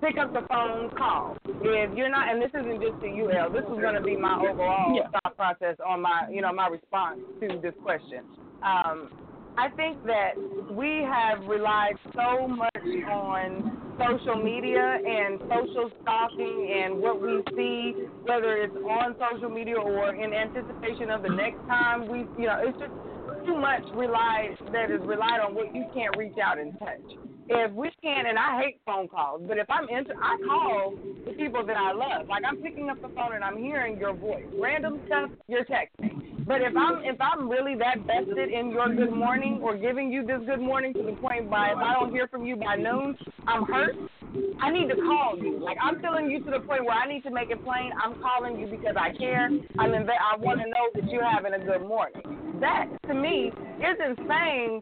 Pick up the phone, call. If you're not, and this isn't just to you, El. This is going to be my overall thought process on my, you know, my response to this question. Um, I think that we have relied so much on social media and social stalking and what we see, whether it's on social media or in anticipation of the next time we, you know, it's just too much relied that is relied on what you can't reach out and touch. If we can't, and I hate phone calls, but if I'm inter- I call the people that I love. Like I'm picking up the phone and I'm hearing your voice. Random stuff, you're texting. But if I'm if I'm really that vested in your good morning or giving you this good morning to the point by if I don't hear from you by noon, I'm hurt. I need to call you. Like I'm feeling you to the point where I need to make it plain. I'm calling you because I care. I'm inve- I want to know that you're having a good morning. That to me isn't saying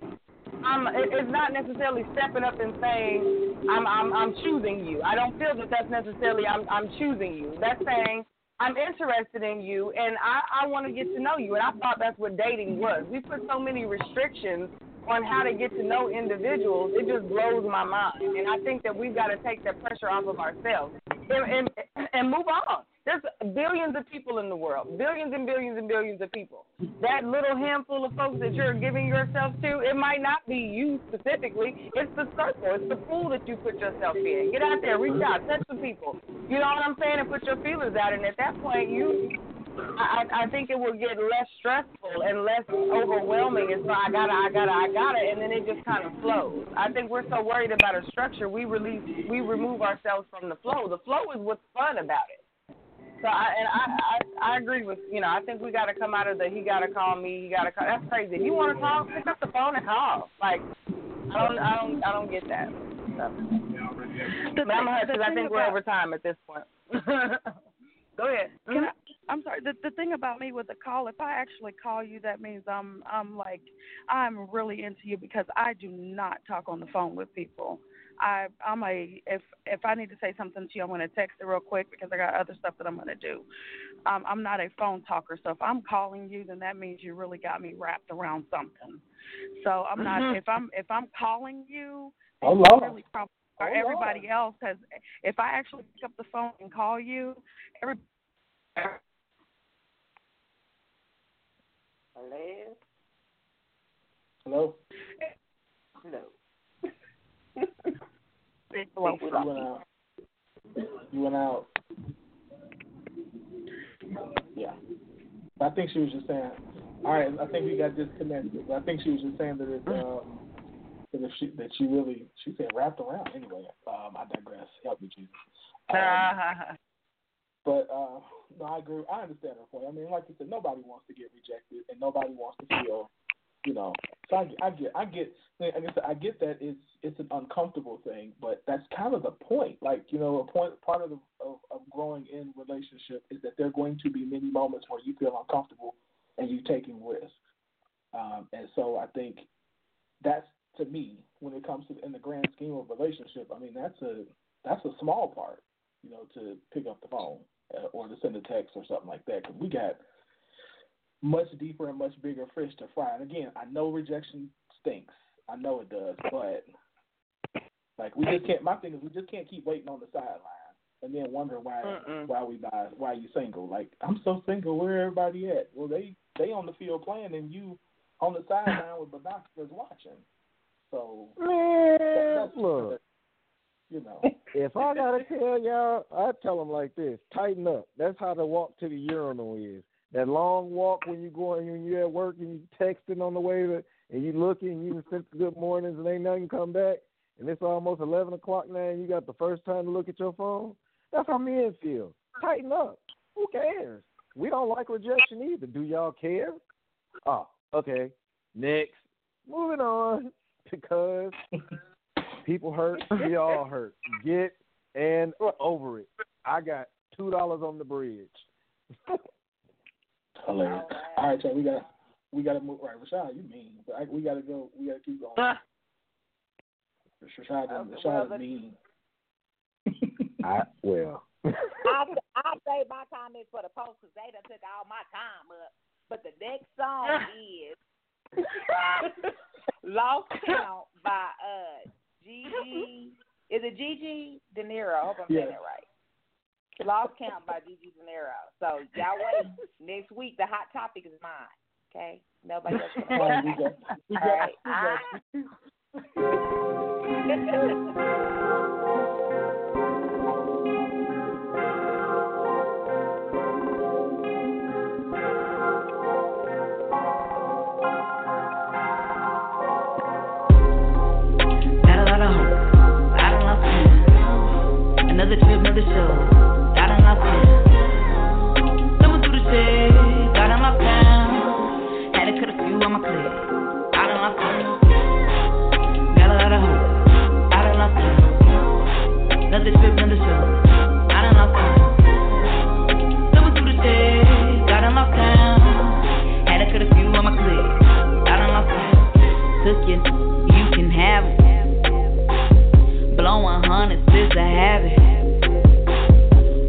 I'm. it- It's not necessarily stepping up and saying I'm. I'm. I'm choosing you. I don't feel that that's necessarily I'm. I'm choosing you. That's saying I'm interested in you and I. I want to get to know you. And I thought that's what dating was. We put so many restrictions on how to get to know individuals, it just blows my mind. And I think that we've got to take that pressure off of ourselves and, and, and move on. There's billions of people in the world, billions and billions and billions of people. That little handful of folks that you're giving yourself to, it might not be you specifically. It's the circle, it's the pool that you put yourself in. Get out there, reach out, touch some people. You know what I'm saying? And put your feelers out. And at that point, you I, I think it will get less stressful and less overwhelming. It's like I gotta, I gotta, I gotta, and then it just kind of flows. I think we're so worried about a structure, we release, we remove ourselves from the flow. The flow is what's fun about it. So I and I, I, I agree with you know. I think we got to come out of the he got to call me, he got to call. That's crazy. If you want to call, pick up the phone and call. Like I don't, I don't, I don't get that. So. But I'm hurt because I think we're over time at this point. [LAUGHS] Go ahead. Can mm-hmm. I, I'm sorry. The the thing about me with the call, if I actually call you, that means I'm I'm like I'm really into you because I do not talk on the phone with people. I I'm a if if I need to say something to you, I'm going to text it real quick because I got other stuff that I'm going to do. Um, I'm not a phone talker, so if I'm calling you, then that means you really got me wrapped around something. So I'm not Mhm. if I'm if I'm calling you, Oh, Lord. you really probably or Oh, everybody else has. If I actually pick up the phone and call you, every Hello. Hello. Hello. Hello. You went out. You went out. Yeah. I think she was just saying. All right. I think we got disconnected. I think she was just saying that it, um, that if she that she really she said wrapped around. Anyway, um, I digress. Help me, Jesus. Um, But uh, no, I agree. I understand her point. I mean, like you said, nobody wants to get rejected, and nobody wants to feel, you know. So I, I get, I get, I said, I get that it's it's an uncomfortable thing, but that's kind of the point. Like you know, a point part of the of, of growing in relationship is that there are going to be many moments where you feel uncomfortable and you taking risks. Um, and so I think that's to me when it comes to in the grand scheme of relationship. I mean, that's a that's a small part, you know, to pick up the phone uh, or to send a text or something like that. Because we got much deeper and much bigger fish to fry. And again, I know rejection stinks. I know it does, but like we just can't. My thing is we just can't keep waiting on the sideline and then wondering why Mm-mm. why we buy why you single. Like I'm so single. Where everybody at? Well, they they on the field playing and you on the sideline with binoculars watching. So Man, that's look. you know. If I gotta tell y'all, I tell them like this: tighten up. That's how the walk to the urinal is. That long walk when you going when you're at work and you texting on the way to, and you looking, and you sent good mornings and ain't nothing come back, and it's almost eleven o'clock now, and you got the first time to look at your phone. That's how men feel. Tighten up. Who cares? We don't like rejection either. Do y'all care? Oh, okay. Next. Moving on [LAUGHS] because people hurt. We all hurt. Get and over it. I got two dollars on the bridge. [LAUGHS] Hilarious. All right, y'all. We got we got to move. Right, Rashaad, you mean? But I, we got to go. We got to keep going. Ah. Rashaad, Okay, Rashaad well, is the- mean. [LAUGHS] I well. I [LAUGHS] I save my comments for the post because they done took all my time up. But the next song is [LAUGHS] "Lost Count" by uh Gigi. Is it Gigi De Niro? I hope I'm saying it right. Lost Count by Gigi De Niro. So y'all wait. [LAUGHS] Next week the hot topic is mine. Okay, nobody else. All right, got All right. we got Got a lot of hope. I done lost count. Another trip, another show. Count. Another trip, another show. I done lost count. Thumbing through the shade. I done lost count. Had to cut a few on my clip. I done lost count. Took you, you can have it. Blowing hundreds is a habit.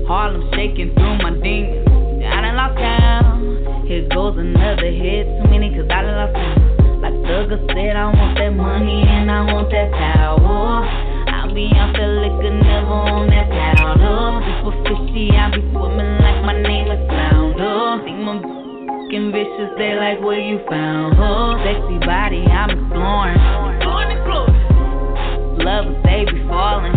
Harlem shaking through my demons. I done count. Here goes another hit. Too many cause I done. Like Thugger said, I want that money and I want that power. I'll like out the never on that powder. Super fishy, I be swimming like my name is Flounder. See my fucking vicious, they like where you found her. Sexy body, I'm exploring. Exploring, exploring. Love her, they be falling.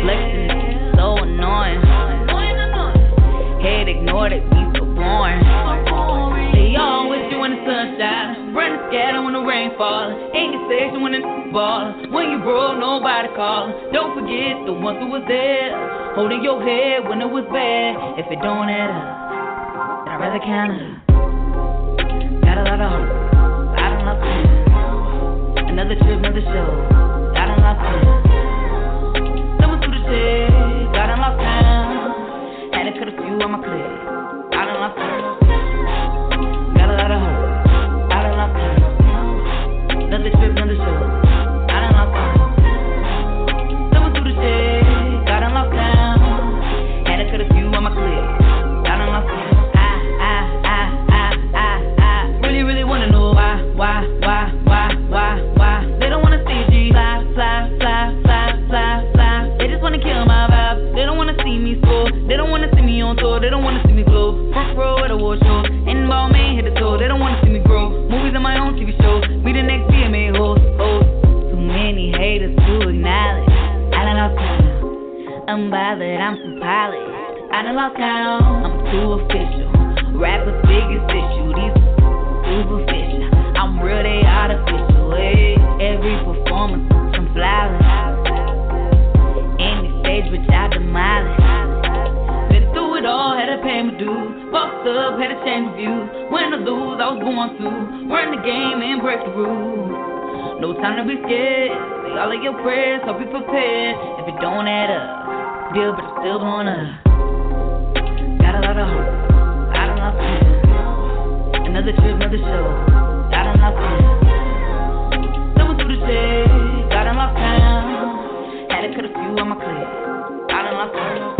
Flexing, so annoying. Head ignored it, be so boring. Scatter when the rain falling. Ain't get station when the ball. When you broke, nobody calling. Don't forget the ones who was there, holding your head when it was bad. If it don't add up, then I'd rather count it. Got a lot of hope. I don't love. Another trip, another show. I done lost count. Thumbing through the shade. I done lost count. Had to a few on my clip. I done lost count. I'm too official. Rappers biggest issue, these superficial. I'm real, they artificial. Hey, every performance, I'm flawless. Any stage, which I demolish. Been through it all, had to pay my dues. Fucked up, had to change views. Win or lose, I was going to run the game and break the rules. No time to be scared. Say all of your prayers, hope you prepared. If it don't add up, deal, but still. Got lot of hope. I don't. Another trip, another show. I don't fear. Someone through the shade. Got in my. Had to cut a few on my clip. I don't.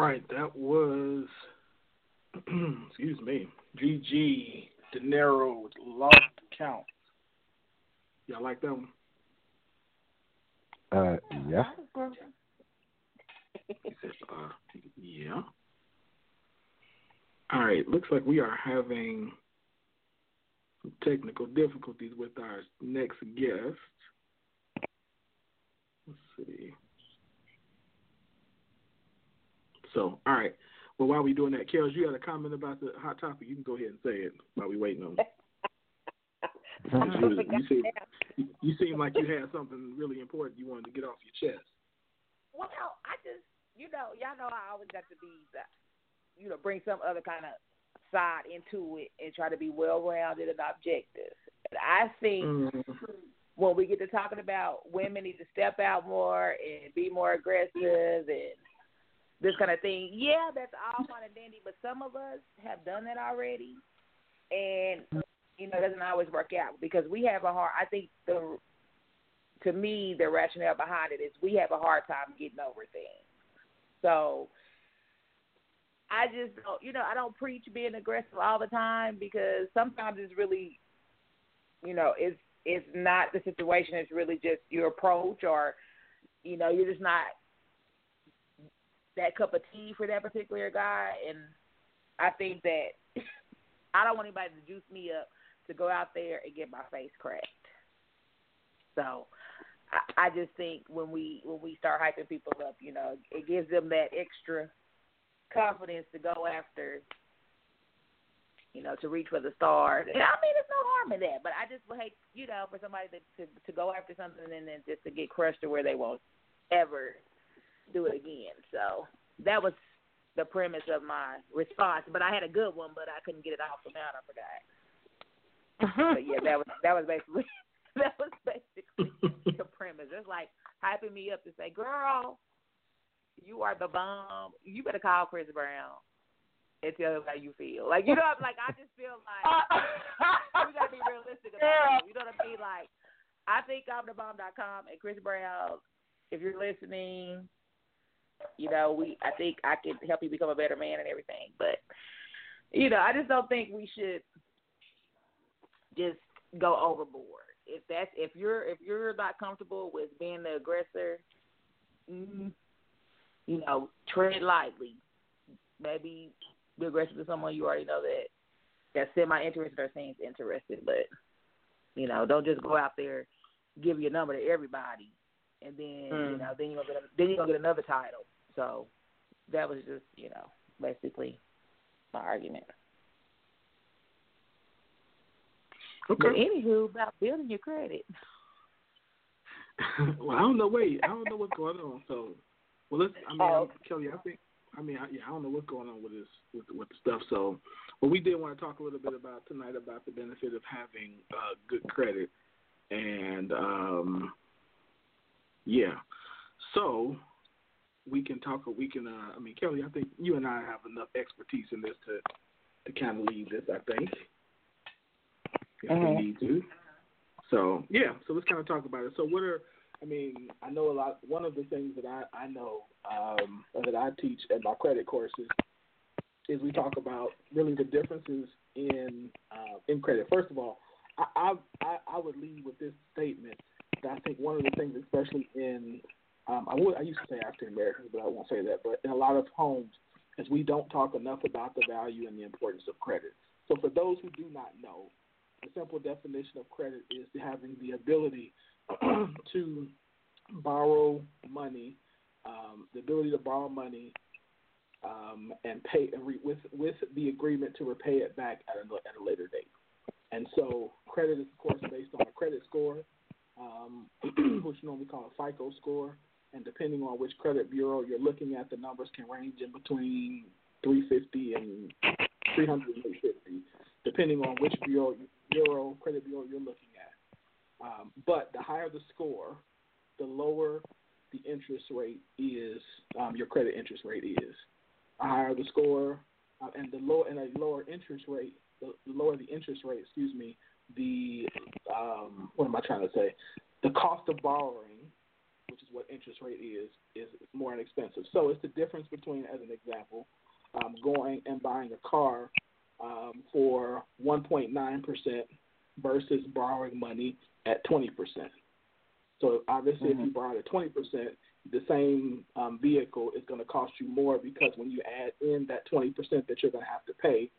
Right, that was [CLEARS THROAT] excuse me, GG De Niro with Lost Count. Y'all like that one? Uh, yeah. Uh, [LAUGHS] yeah. All right, looks like we are having some technical difficulties with our next guest. Let's see. So, all right. Well, while we doing that, Kels, you had a comment about the hot topic. You can go ahead and say it while we waiting on. [LAUGHS] you, you seem you seem like you had something really important you wanted to get off your chest. Well, I just, you know, y'all know I always got to be, you know, bring some other kind of side into it and try to be well rounded and objective. And I think Mm-hmm. when we get to talking about women need to step out more and be more aggressive and this kind of thing, yeah, that's all fine and dandy, but some of us have done that already. And, you know, it doesn't always work out because we have a hard, I think the, to me, the rationale behind it is we have a hard time getting over things. So I just don't, you know, I don't preach being aggressive all the time because sometimes it's really, you know, it's it's not the situation. It's really just your approach, or you know, you're just not that cup of tea for that particular guy. And I think that [LAUGHS] I don't want anybody to juice me up to go out there and get my face cracked. So I, I just think when we when we start hyping people up, you know, it gives them that extra confidence to go after, you know, to reach for the stars. And I mean, there's no harm in that, but I just would hate, you know, for somebody to to, to go after something and then just to get crushed to where they won't ever do it again. So that was the premise of my response. But I had a good one, but I couldn't get it off, the now I forgot. Uh-huh. but yeah, that was that was basically [LAUGHS] that was basically [LAUGHS] the premise. It's like hyping me up to say, "Girl, you are the bomb. You better call Chris Brown and tell him how you feel." Like you know, like I just feel like [LAUGHS] we gotta be realistic about it. You know what I mean? Like I think I'm the bomb.com and Chris Brown. If you're listening, you know we. I think I can help you become a better man and everything. But you know, I just don't think we should just go overboard. If that's if you're if you're not comfortable with being the aggressor, mm, you know, tread lightly. Maybe be aggressive to someone you already know that that's semi interested or seems interested, but you know, don't just go out there give your number to everybody and then you Mm. know, then you're gonna get a, then you're gonna get another title. So that was just, you know, basically my argument. Okay. But anywho, about building your credit. [LAUGHS] well, I don't know. Wait, I don't know what's going on. So, well, let's. I mean, Oh. Kelly, I think. I mean, I, yeah, I don't know what's going on with this with with the stuff. So, well, we did want to talk a little bit about tonight about the benefit of having uh, good credit, and um, yeah, so we can talk. or We can. Uh, I mean, Kelly, I think you and I have enough expertise in this to to kind of lead this. I think if we need to. So yeah, so let's kind of talk about it. So what are I mean, I know a lot. One of the things that I I know um, that I teach at my credit courses is we talk about really the differences in uh, in credit. First of all, I, I I I would lead with this statement that I think one of the things, especially in um, I would I used to say African Americans, but I won't say that. But in a lot of homes, is we don't talk enough about the value and the importance of credit. So for those who do not know, the simple definition of credit is having the ability [CLEARS THROAT] to borrow money, um, the ability to borrow money um, and pay and re- with with the agreement to repay it back at a, at a later date. And so credit is of course based on a credit score, um, [CLEARS THROAT] which you normally call a FICO score. And depending on which credit bureau you're looking at, the numbers can range in between 350 and 300 and 850, depending on which bureau, bureau credit bureau you're looking at. Um, but the higher the score, the lower the interest rate is. Um, your credit interest rate is. The higher the score, uh, and the low and a lower interest rate, the, the lower the interest rate. Excuse me. The um, what am I trying to say? The cost of borrowing, what interest rate is, is more inexpensive. So it's the difference between, as an example, um, going and buying a car um, for 1.9 percent versus borrowing money at 20 percent. So obviously, if you borrow at 20 percent, the same um, vehicle is going to cost you more because when you add in that 20 percent that you're going to have to pay,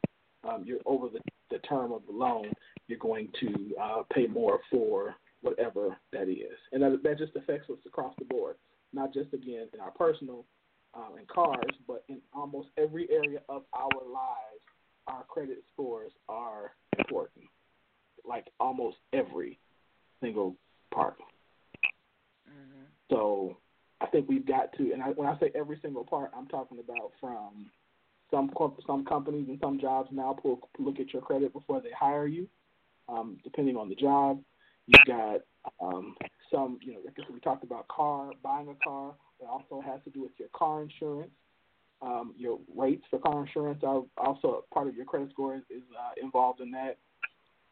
um, you're over the, the term of the loan, you're going to uh, pay more for whatever that is, and that, that just affects us across the board, not just again in our personal um, and cars, but in almost every area of our lives, our credit scores are important. Like almost every single part. So I think we've got to, and I, when I say every single part, I'm talking about from some some companies and some jobs now pull look at your credit before they hire you, um, depending on the job. You've got um, some, you know, I guess we talked about car buying a car. It also has to do with your car insurance. Um, your rates for car insurance are also part of your credit score is, is uh, involved in that.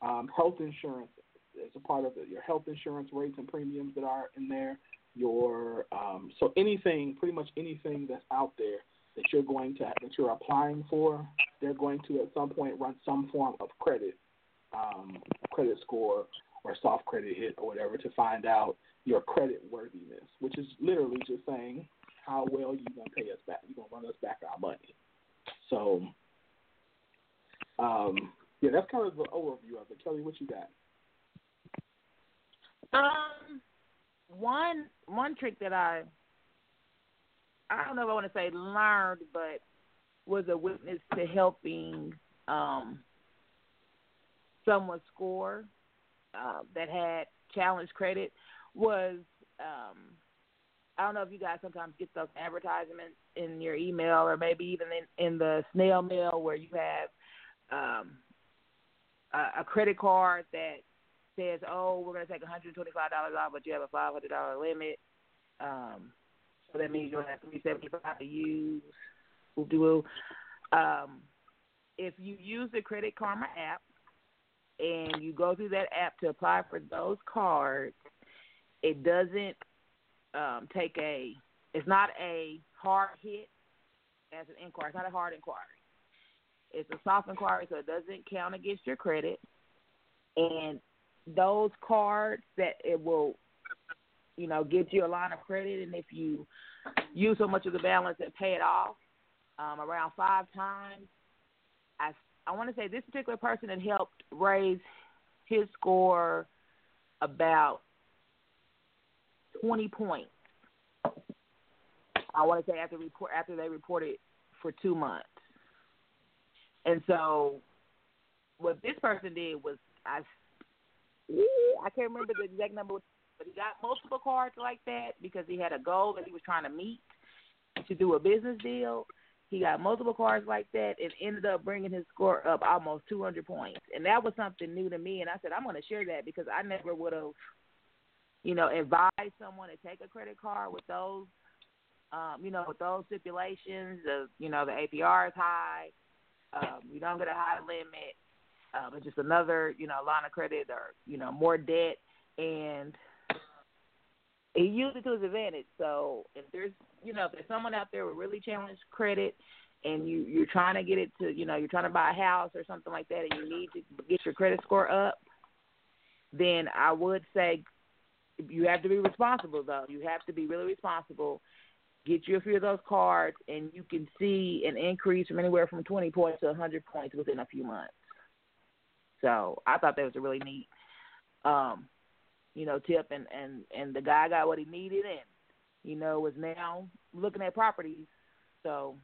Um, health insurance is a part of. Your health insurance rates and premiums that are in there. Your um, so anything, pretty much anything that's out there that you're going to that you're applying for, they're going to at some point run some form of credit, um, credit score or soft credit hit or whatever to find out your credit worthiness, which is literally just saying how well you're gonna pay us back. You're gonna run us back our money. So, um, yeah, that's kind of the overview of it. Kelly, what you got? Um, one one trick that I I don't know if I want to say learned, but was a witness to helping um someone score uh, that had challenge credit was um I don't know if you guys sometimes get those advertisements in your email or maybe even in, in the snail mail where you have um a, a credit card that says, "Oh, we're going to take $125 off, but you have a $500 limit." Um, so that means you'll have 375 to use. Whoop-de-woo. Um, if you use the Credit Karma app and you go through that app to apply for those cards, it doesn't um, take a. It's not a hard hit as an inquiry. It's not a hard inquiry. It's a soft inquiry, so it doesn't count against your credit. And those cards that it will, you know, get you a line of credit, and if you use so much of the balance and pay it off um, around five times, I I want to say this particular person had helped raise his score about twenty points. I want to say after report after they reported for two months, and so what this person did was I I can't remember the exact number but he got multiple cards like that because he had a goal that he was trying to meet to do a business deal. He got multiple cards like that and ended up bringing his score up almost 200 points. And that was something new to me. And I said, I'm going to share that because I never would have, you know, advised someone to take a credit card with those, um, you know, with those stipulations. Of, you know, the APR is high. Um, you don't get a high limit. Uh, but just another, you know, line of credit or, you know, more debt. And he used it to his advantage. So if there's you know, if there's someone out there with really challenged credit and you you're trying to get it to you know, you're trying to buy a house or something like that and you need to get your credit score up, then I would say you have to be responsible though. You have to be really responsible. Get you a few of those cards and you can see an increase from anywhere from twenty points to a hundred points within a few months. So I thought that was a really neat um you know, tip and and and the guy got what he needed and you know is now looking at properties. So,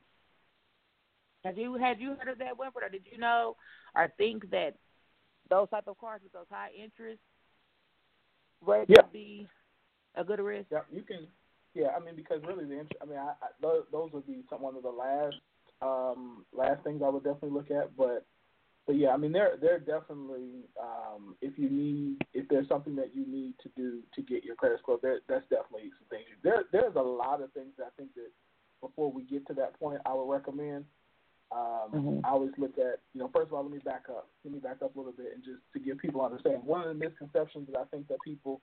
have you had you heard of that, Winfred, or did you know or think that those type of cars with those high interest rates Yeah. would be a good risk? Yeah, you can. Yeah, I mean because really the int- I mean I, I those, those would be some one of the last um last things I would definitely look at, but but yeah, I mean they're they're definitely um if you need if there's something that you need to do to get your credit score, there that's definitely some things. There there's a lot of things that I think that before we get to that point, I would recommend. Um, Mhm. I always look at, you know, first of all, let me back up. Let me back up a little bit and just to give people understand. One of the misconceptions that I think that people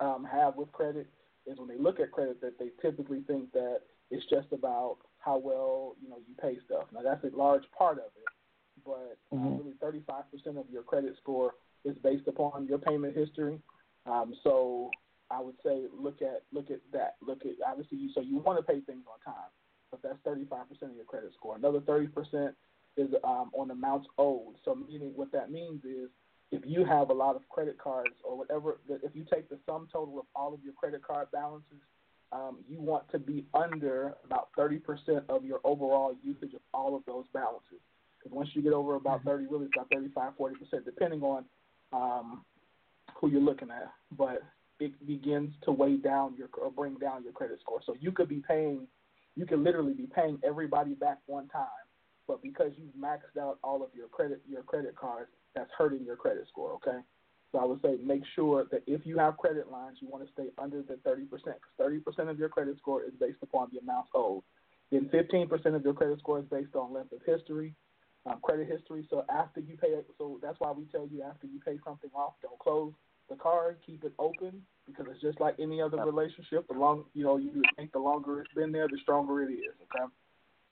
um, have with credit is when they look at credit that they typically think that it's just about how well, you know, you pay stuff. Now that's a large part of it, but uh, Mhm. really 35% of your credit score is based upon your payment history. Um, so I would say look at look at that. Look at obviously you so you want to pay things on time, but that's 35% of your credit score. Another 30% is um, on amounts owed. So meaning what that means is if you have a lot of credit cards or whatever, if you take the sum total of all of your credit card balances, um, you want to be under about 30% of your overall usage of all of those balances. Because once you get over about 30, really it's about 35, 40%, depending on um, who you're looking at. But it begins to weigh down your or bring down your credit score. So you could be paying, you could literally be paying everybody back one time, but because you've maxed out all of your credit your credit cards, that's hurting your credit score. Okay. So I would say make sure that if you have credit lines, you want to stay under the 30%. Because 30% of your credit score is based upon the amounts owed. Then 15% of your credit score is based on length of history, um, credit history. So after you pay, so that's why we tell you after you pay something off, don't close the card, keep it open because it's just like any other relationship. The long, you know, you think the longer it's been there, the stronger it is. Okay.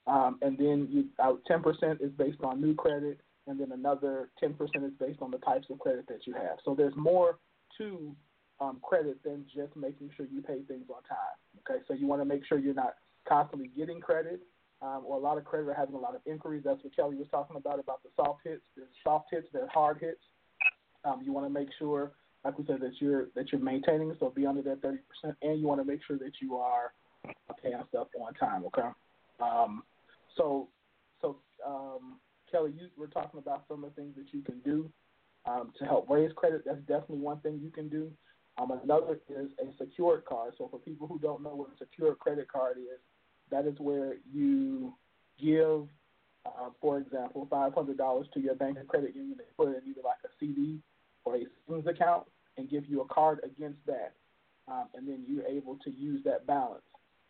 Um, and then you, uh, 10% is based on new credit, and then another 10% is based on the types of credit that you have. So there's more to um, credit than just making sure you pay things on time. Okay, so you want to make sure you're not constantly getting credit um, or a lot of credit or having a lot of inquiries. That's what Kelly was talking about about the soft hits. There's soft hits, there's hard hits. Um, you want to make sure, like we said, that you're that you're maintaining, so be under that 30%, and you want to make sure that you are paying stuff on time. Okay. Um, so, so um, Kelly, you were talking about some of the things that you can do um, to help raise credit. That's definitely one thing you can do. Um, another is a secured card. So for people who don't know what a secured credit card is, that is where you give, uh, for example, five hundred dollars to your bank or credit union. They put it in either like a CD or a savings account and give you a card against that, um, and then you're able to use that balance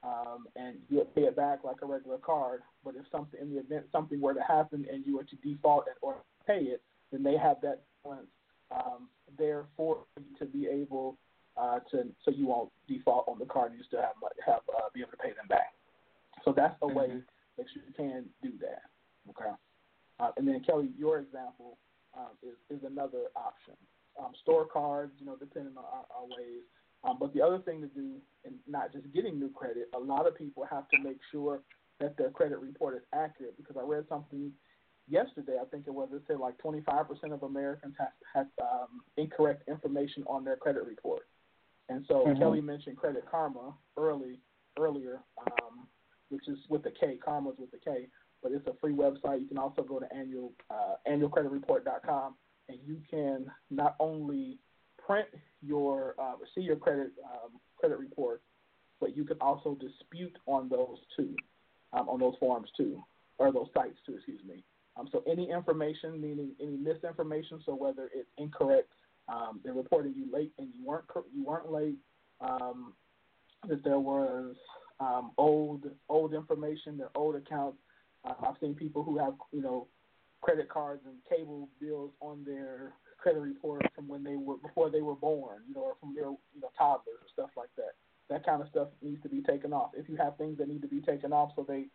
um, and you'll pay it back like a regular card. But if something in the event something were to happen and you were to default or pay it, then they have that balance um, there for you to be able uh, to so you won't default on the card and you still have have uh, be able to pay them back. So that's a way that you can do that. Okay. Uh, and then Kelly, your example um, is is another option. Um, store cards, you know, depending on our, our ways. Um, but the other thing to do, and not just getting new credit, a lot of people have to make sure that their credit report is accurate. Because I read something yesterday, I think it was, it said like 25% of Americans have, have um, incorrect information on their credit report. And so Mhm. Kelly mentioned Credit Karma early earlier, um, which is with the K. commas with the K, but it's a free website. You can also go to annual uh, annualcreditreport.com, and you can not only print your uh, see your credit um, credit report, but you can also dispute on those too, um, on those forms too, or those sites too. Excuse me. Um, so any information, meaning any misinformation, so whether it's incorrect, um, they reported you late and you weren't you weren't late. Um, that there was um, old old information, their old accounts. Uh, I've seen people who have you know credit cards and cable bills on their credit report from when they were before they were born, you know, or from their you know toddlers or stuff like that. That kind of stuff needs to be taken off. If you have things that need to be taken off, so they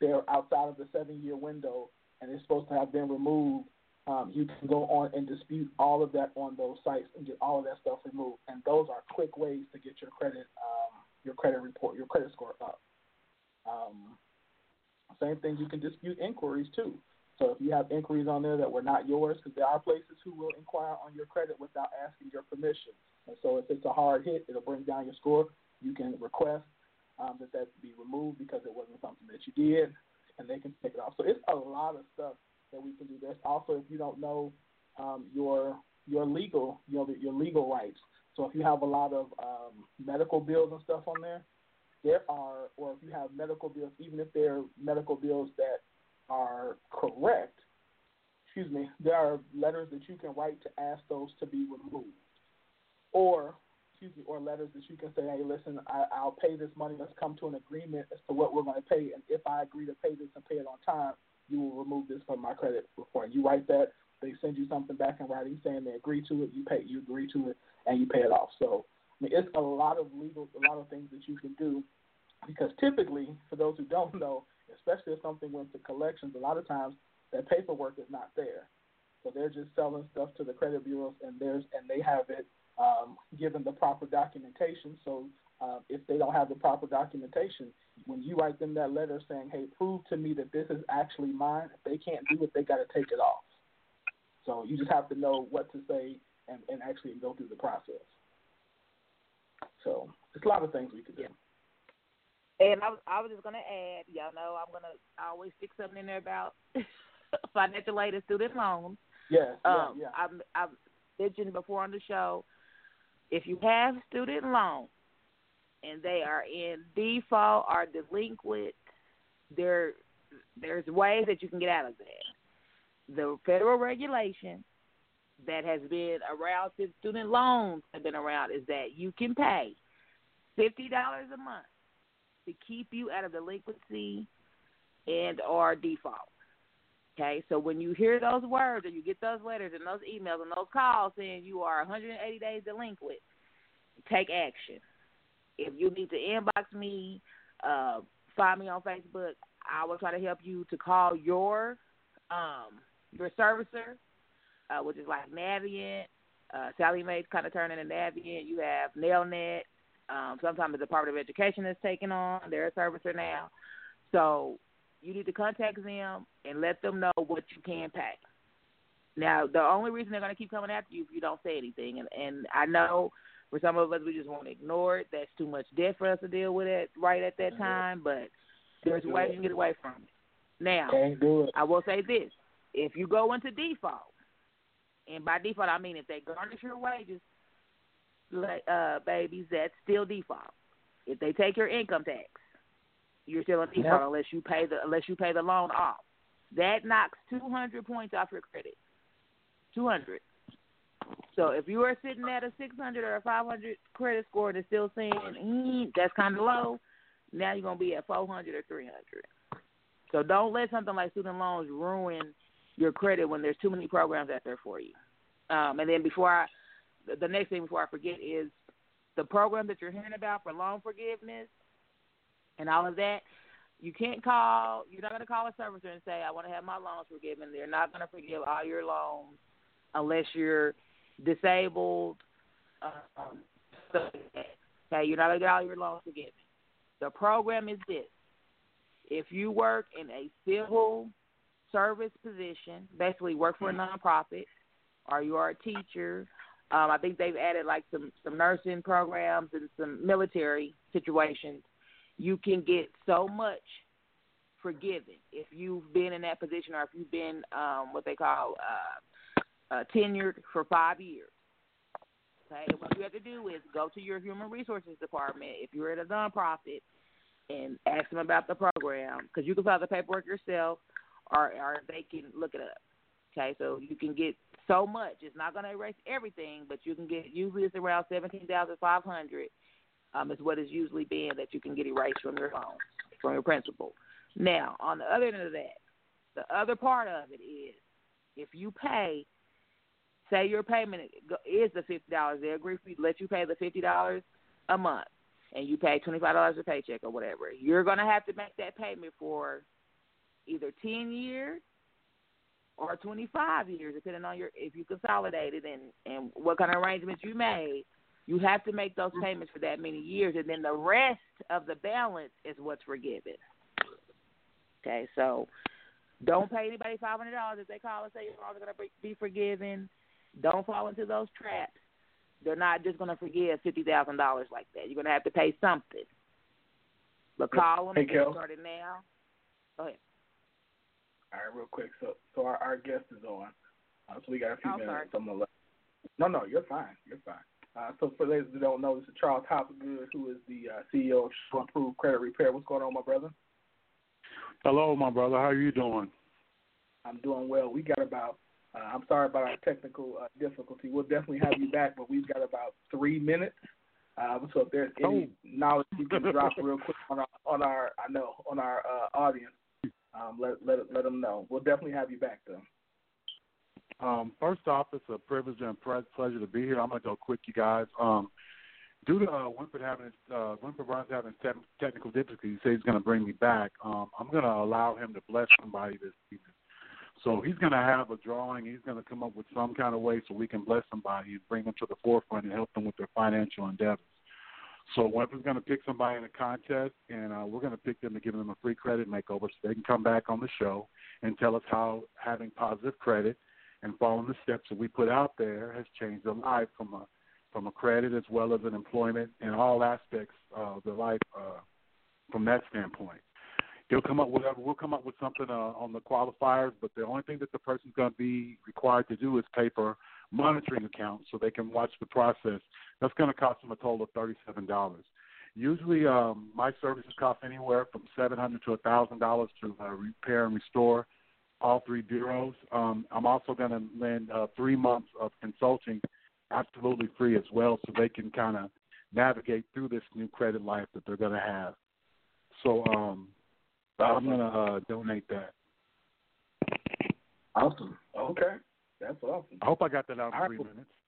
they're outside of the seven year window and it's supposed to have been removed, um, you can go on and dispute all of that on those sites and get all of that stuff removed. And those are quick ways to get your credit um, your credit report, your credit score up. Um, same thing, you can dispute inquiries too. So if you have inquiries on there that were not yours, because there are places who will inquire on your credit without asking your permission. And so if it's a hard hit, it'll bring down your score. You can request um, that that be removed because it wasn't something that you did, and they can take it off. So it's a lot of stuff that we can do. There's also if you don't know um, your your legal you know your legal rights. So if you have a lot of um, medical bills and stuff on there, there are, or if you have medical bills, even if they're medical bills that are correct, excuse me, there are letters that you can write to ask those to be removed. Or, excuse me, or letters that you can say, hey, listen, I, I'll pay this money. Let's come to an agreement as to what we're going to pay. And if I agree to pay this and pay it on time, you will remove this from my credit report. You write that, they send you something back in writing saying they agree to it, you pay, you agree to it, and you pay it off. So, I mean, it's a lot of legal, a lot of things that you can do because typically, for those who don't know, especially if something went to collections, a lot of times that paperwork is not there. So they're just selling stuff to the credit bureaus, and there's and they have it um, given the proper documentation. So uh, if they don't have the proper documentation, when you write them that letter saying, "Hey, prove to me that this is actually mine," if they can't do it, they got to take it off. So you just have to know what to say and, and actually go through the process. So there's a lot of things we could do. And I was, I was just gonna add, y'all know I'm gonna I always stick something in there about [LAUGHS] financial aid and student loans. Yeah, Um, yeah, yeah. I've, I've mentioned before on the show, if you have student loans and they are in default or delinquent, there there's ways that you can get out of that. The federal regulation that has been around since student loans have been around is that you can pay fifty dollars a month to keep you out of delinquency and or default. Okay, so when you hear those words or you get those letters and those emails and those calls saying you are 180 days delinquent, take action. If you need to inbox me, uh, find me on Facebook. I will try to help you to call your um, your servicer, uh, which is like Navient. Uh, Sallie Mae's kind of turning into Navient. You have Nelnet. Um, sometimes the Department of Education is taking on. They're a servicer now. So you need to contact them and let them know what you can pay. Now, the only reason they're going to keep coming after you if you don't say anything, and and I know for some of us we just want to ignore it. That's too much debt for us to deal with it right at that time. But there's ways you can get away from it. Now, Can't do it. I will say this: if you go into default, and by default I mean if they garnish your wages, like, uh, babies, that's still default. If they take your income tax, you're still in default Yep. unless you pay the unless you pay the loan off. That knocks 200 points off your credit. 200. So if you are sitting at a 600 or a 500 credit score and it's still saying mm, that's kind of low, now you're gonna be at 400 or 300. So don't let something like student loans ruin your credit when there's too many programs out there for you. Um, and then before I, the- next thing before I forget is the program that you're hearing about for loan forgiveness and all of that. You can't call. You're not going to call a servicer and say, "I want to have my loans forgiven." They're not going to forgive all your loans unless you're disabled. Um, okay, you're not going to get all your loans forgiven. The program is this: if you work in a civil service position, basically work for a nonprofit, or you are a teacher. Um, I think they've added like some some nursing programs and some military situations. You can get so much forgiven if you've been in that position or if you've been um, what they call uh, uh, tenured for five years. Okay, and what you have to do is go to your human resources department if you're at a nonprofit and ask them about the program because you can file the paperwork yourself, or or they can look it up. Okay, so you can get so much. It's not going to erase everything, but you can get usually it's around seventeen thousand five hundred. Um, is what is usually being that you can get erased from your loan, from your principal. Now, on the other end of that, the other part of it is if you pay, say your payment is the fifty dollars, they agree for you to let you pay the fifty dollars a month, and you pay twenty five dollars a paycheck or whatever. You're going to have to make that payment for either ten years or 25 years, depending on your if you consolidated and and what kind of arrangements you made. You have to make those mm-hmm. payments for that many years, and then the rest of the balance is what's forgiven. Okay, so don't pay anybody five hundred dollars if they call and say your loans are going to be forgiven. Don't fall into those traps. They're not just going to forgive fifty thousand dollars like that. You're going to have to pay something. But call them Hey, and get started now. Go ahead. All right, real quick. So, so our, our guest is on. Uh, so we got a few Oh, minutes. sorry. I'm gonna let. No, no, you're fine. You're fine. Uh, so for those who don't know, this is Charles Hopgood, who is the uh, CEO of Show and Prove Credit Repair. What's going on, my brother? Hello, my brother. How are you doing? I'm doing well. We got about. Uh, I'm sorry about our technical uh, difficulty. We'll definitely have you back, but we've got about three minutes. Um, so if there's any knowledge you can drop real quick on our on our I know on our uh, audience, um, let let let them know. We'll definitely have you back though. Um, first off, it's a privilege and pre- pleasure to be here. I'm gonna go quick, you guys. Um, due to uh, Winfred having uh, Winfred Barnes having te- technical difficulties, he says he's gonna bring me back. Um, I'm gonna allow him to bless somebody this evening. So he's gonna have a drawing. He's gonna come up with some kind of way so we can bless somebody and bring them to the forefront and help them with their financial endeavors. So Winfred's going to pick somebody in a contest, and uh, we're going to pick them to give them a free credit makeover so they can come back on the show and tell us how having positive credit and following the steps that we put out there has changed their life from a from a credit as well as an employment and all aspects of their life uh, from that standpoint. He'll come up with we'll come up with something uh, on the qualifiers, but the only thing that the person's going to be required to do is pay for monitoring accounts so they can watch the process. That's going to cost them a total of thirty-seven dollars. Usually, um, my services cost anywhere from seven hundred to a thousand dollars to uh, repair and restore all three bureaus. Um, I'm also going to lend uh, three months of consulting absolutely free as well, so they can kind of navigate through this new credit life that they're going to have. So um, I'm going to uh, donate that. Awesome. Okay, that's awesome. I hope I got that out in three well- minutes. [LAUGHS]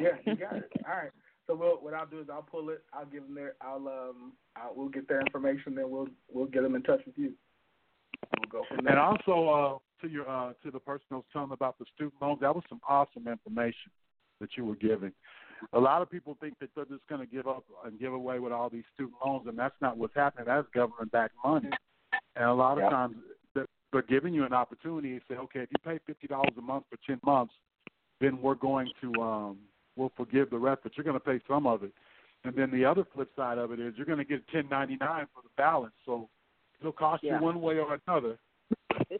Yeah, you got it. All right. So we'll, what I'll do is I'll pull it. I'll give them their. I'll um. I'll, we'll get their information. Then we'll we'll get them in touch with you. We'll go from there. And also uh, to your uh, to the person who was telling about the student loans, that was some awesome information that you were giving. A lot of people think that they're just going to give up and give away with all these student loans, and that's not what's happening. That's government-backed money, and a lot of Yeah. times they're giving you an opportunity to say, okay, if you pay fifty dollars a month for ten months, then we're going to um, we'll forgive the rest, but you're going to pay some of it. And then the other flip side of it is you're going to get ten ninety nine for the balance, so it'll cost Yeah. you one way or another. [LAUGHS]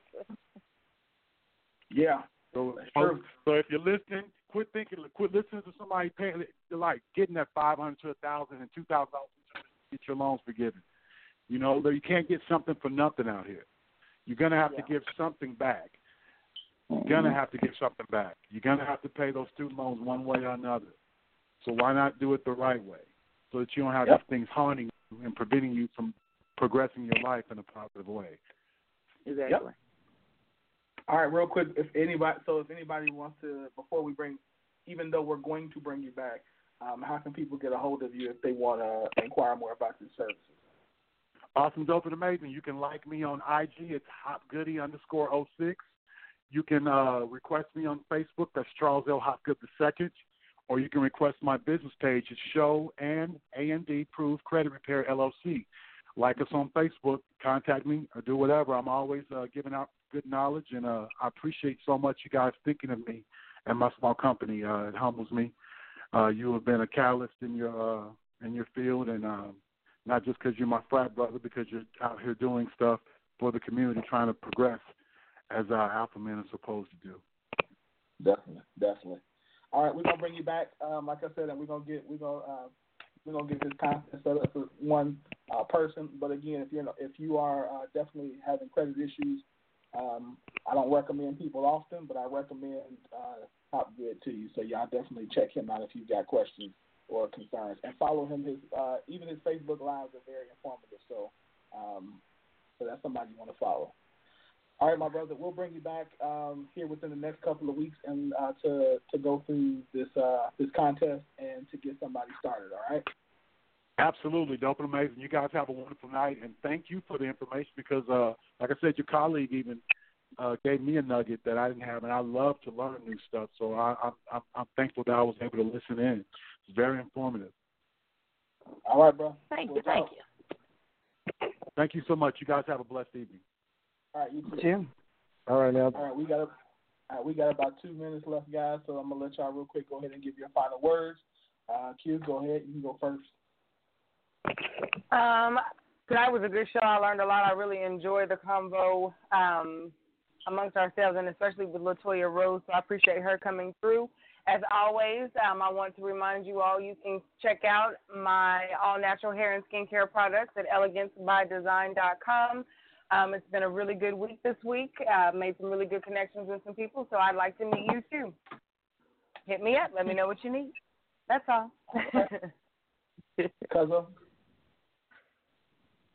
Yeah. So, true. so if you're listening, quit thinking, quit listening to somebody paying, like getting that five hundred to a thousand and two thousand dollars to get your loans forgiven. You know, you can't get something for nothing out here. You're gonna have to give something back. You're gonna have to give something back. You're gonna have to pay those student loans one way or another. So why not do it the right way, so that you don't have Yep. these things haunting you and preventing you from progressing your life in a positive way. Exactly. All right, real quick, if anybody, so if anybody wants to, before we bring, even though we're going to bring you back, um, how can people get a hold of you if they want to inquire more about your services? Awesome, dope, and amazing. You can like me on IG. It's hopgoody underscore 06. You can uh, request me on Facebook. That's Charles L. Hopgood II. Or you can request my business page. It's Show and A&D Proof Credit Repair LLC. Like us on Facebook. Contact me or do whatever. I'm always uh, giving out good knowledge, and uh, I appreciate so much you guys thinking of me and my small company. Uh, it humbles me. Uh, you have been a catalyst in your uh, in your field, and um, not just because you're my frat brother, because you're out here doing stuff for the community, trying to progress as our alpha men are supposed to do. Definitely, definitely. All right, we're gonna bring you back, um, like I said, and we're gonna get we're gonna uh, we're gonna get this contest set up for one uh, person. But again, if you're if you are uh, definitely having credit issues, um, I don't recommend people often, but I recommend uh, Hopgood to you. So y'all definitely check him out if you've got questions or concerns, and follow him. His uh, even his Facebook lives are very informative. So um, so that's somebody you want to follow. All right, my brother, we'll bring you back um, here within the next couple of weeks and uh, to to go through this uh, this contest and to get somebody started. All right. Absolutely, dope and amazing. You guys have a wonderful night, and thank you for the information because, uh, like I said, your colleague even uh, gave me a nugget that I didn't have, and I love to learn new stuff. So I, I'm, I'm, I'm thankful that I was able to listen in. It's very informative. All right, bro. Thank We'll you, thank you. Thank you so much. You guys have a blessed evening. All right, you too. Jim. All right, now. All right, we got a, all right, we got about two minutes left, guys. So I'm gonna let y'all real quick go ahead and give your final words. Uh, Q, go ahead. You can go first. Um, tonight was a good show. I learned a lot. I really enjoyed the convo um, amongst ourselves, and especially with LaToya Rose. So I appreciate her coming through. As always, um, I want to remind you all you can check out my all natural hair and skincare products at elegancebydesign.com. Um, it's been a really good week this week. Uh, made some really good connections with some people, so I'd like to meet you too. Hit me up. Let me know what you need. That's all. Cousin. [LAUGHS]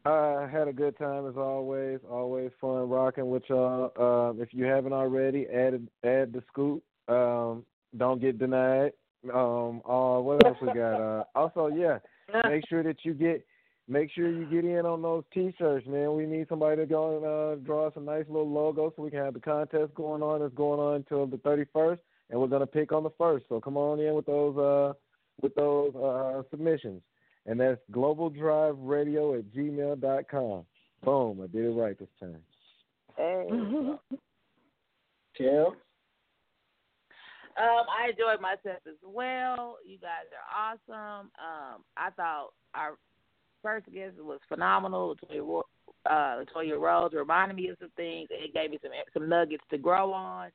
I had a good time as always. Always fun rocking with y'all. Um, if you haven't already, add add the scoop. Um, don't get denied. Um, uh, what else we got? Uh, also, yeah, [LAUGHS] make sure that you get make sure you get in on those T-shirts, man. We need somebody to go and uh, draw us a nice little logo so we can have the contest going on. That's going on until the 31st, and we're gonna pick on the first. So come on in with those uh, with those uh, submissions, and that's globaldriveradio at gmail.com. Boom, I did it right this time. Hey. Kim. Um, I enjoyed myself as well. You guys are awesome. Um, I thought our first guest was phenomenal. LaToya, uh, Rose reminded me of some things. It gave me some some nuggets to grow on.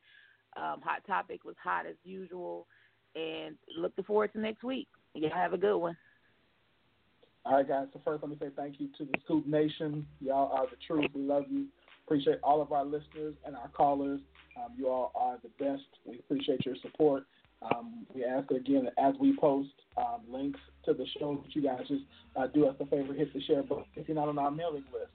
Um, hot topic was hot as usual, and looking forward to next week. You have a good one. All right, guys. So first, let me say thank you to the Scoop Nation. Y'all are the truth. We love you. Appreciate all of our listeners and our callers. Um, you all are the best. We appreciate your support. Um, we ask again as we post um, links to the show, that you guys just uh, do us a favor, hit the share button. If you're not on our mailing list,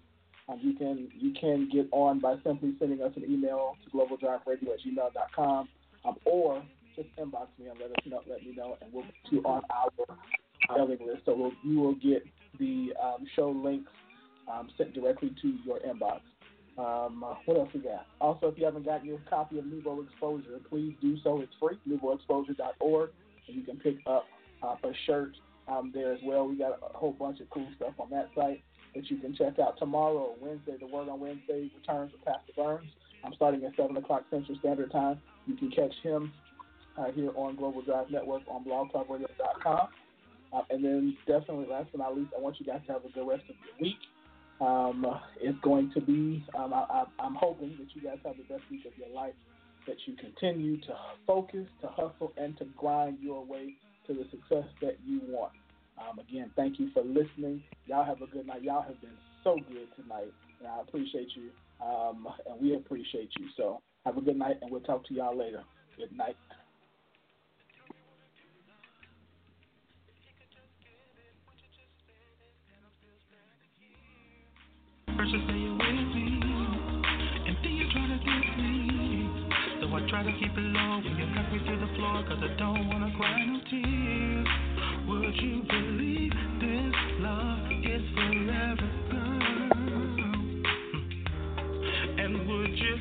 um, you can you can get on by simply sending us an email to globaldriveradio at gmail.com um, or just inbox me and let us know, let me know, and we'll put you on our mailing list. So we'll, you will get the um, show links sent directly to your inbox. Um, uh, what else we got? Also, if you haven't got your copy of Nouveau Exposure, please do so. It's free, nouveauexposure.org, and you can pick up uh, a shirt um, there as well. We got a whole bunch of cool stuff on that site that you can check out tomorrow, Wednesday. The Word on Wednesday returns with Pastor Burns. I'm starting at 7 o'clock Central Standard Time. You can catch him uh, here on Global Drive Network on blogtalkradio.com. Uh, and then, definitely, last but not least, I want you guys to have a good rest of your week. Um, it's going to be, um, I, I'm hoping that you guys have the best week of your life, that you continue to focus, to hustle, and to grind your way to the success that you want. Um, again, thank you for listening. Y'all have a good night. Y'all have been so good tonight, and I appreciate you, um, and we appreciate you. So have a good night, and we'll talk to y'all later. Good night. Try to keep it low when you knock me to the floor, cause I don't wanna cry no tears. Would you believe this love is forever, girl? [LAUGHS] And would you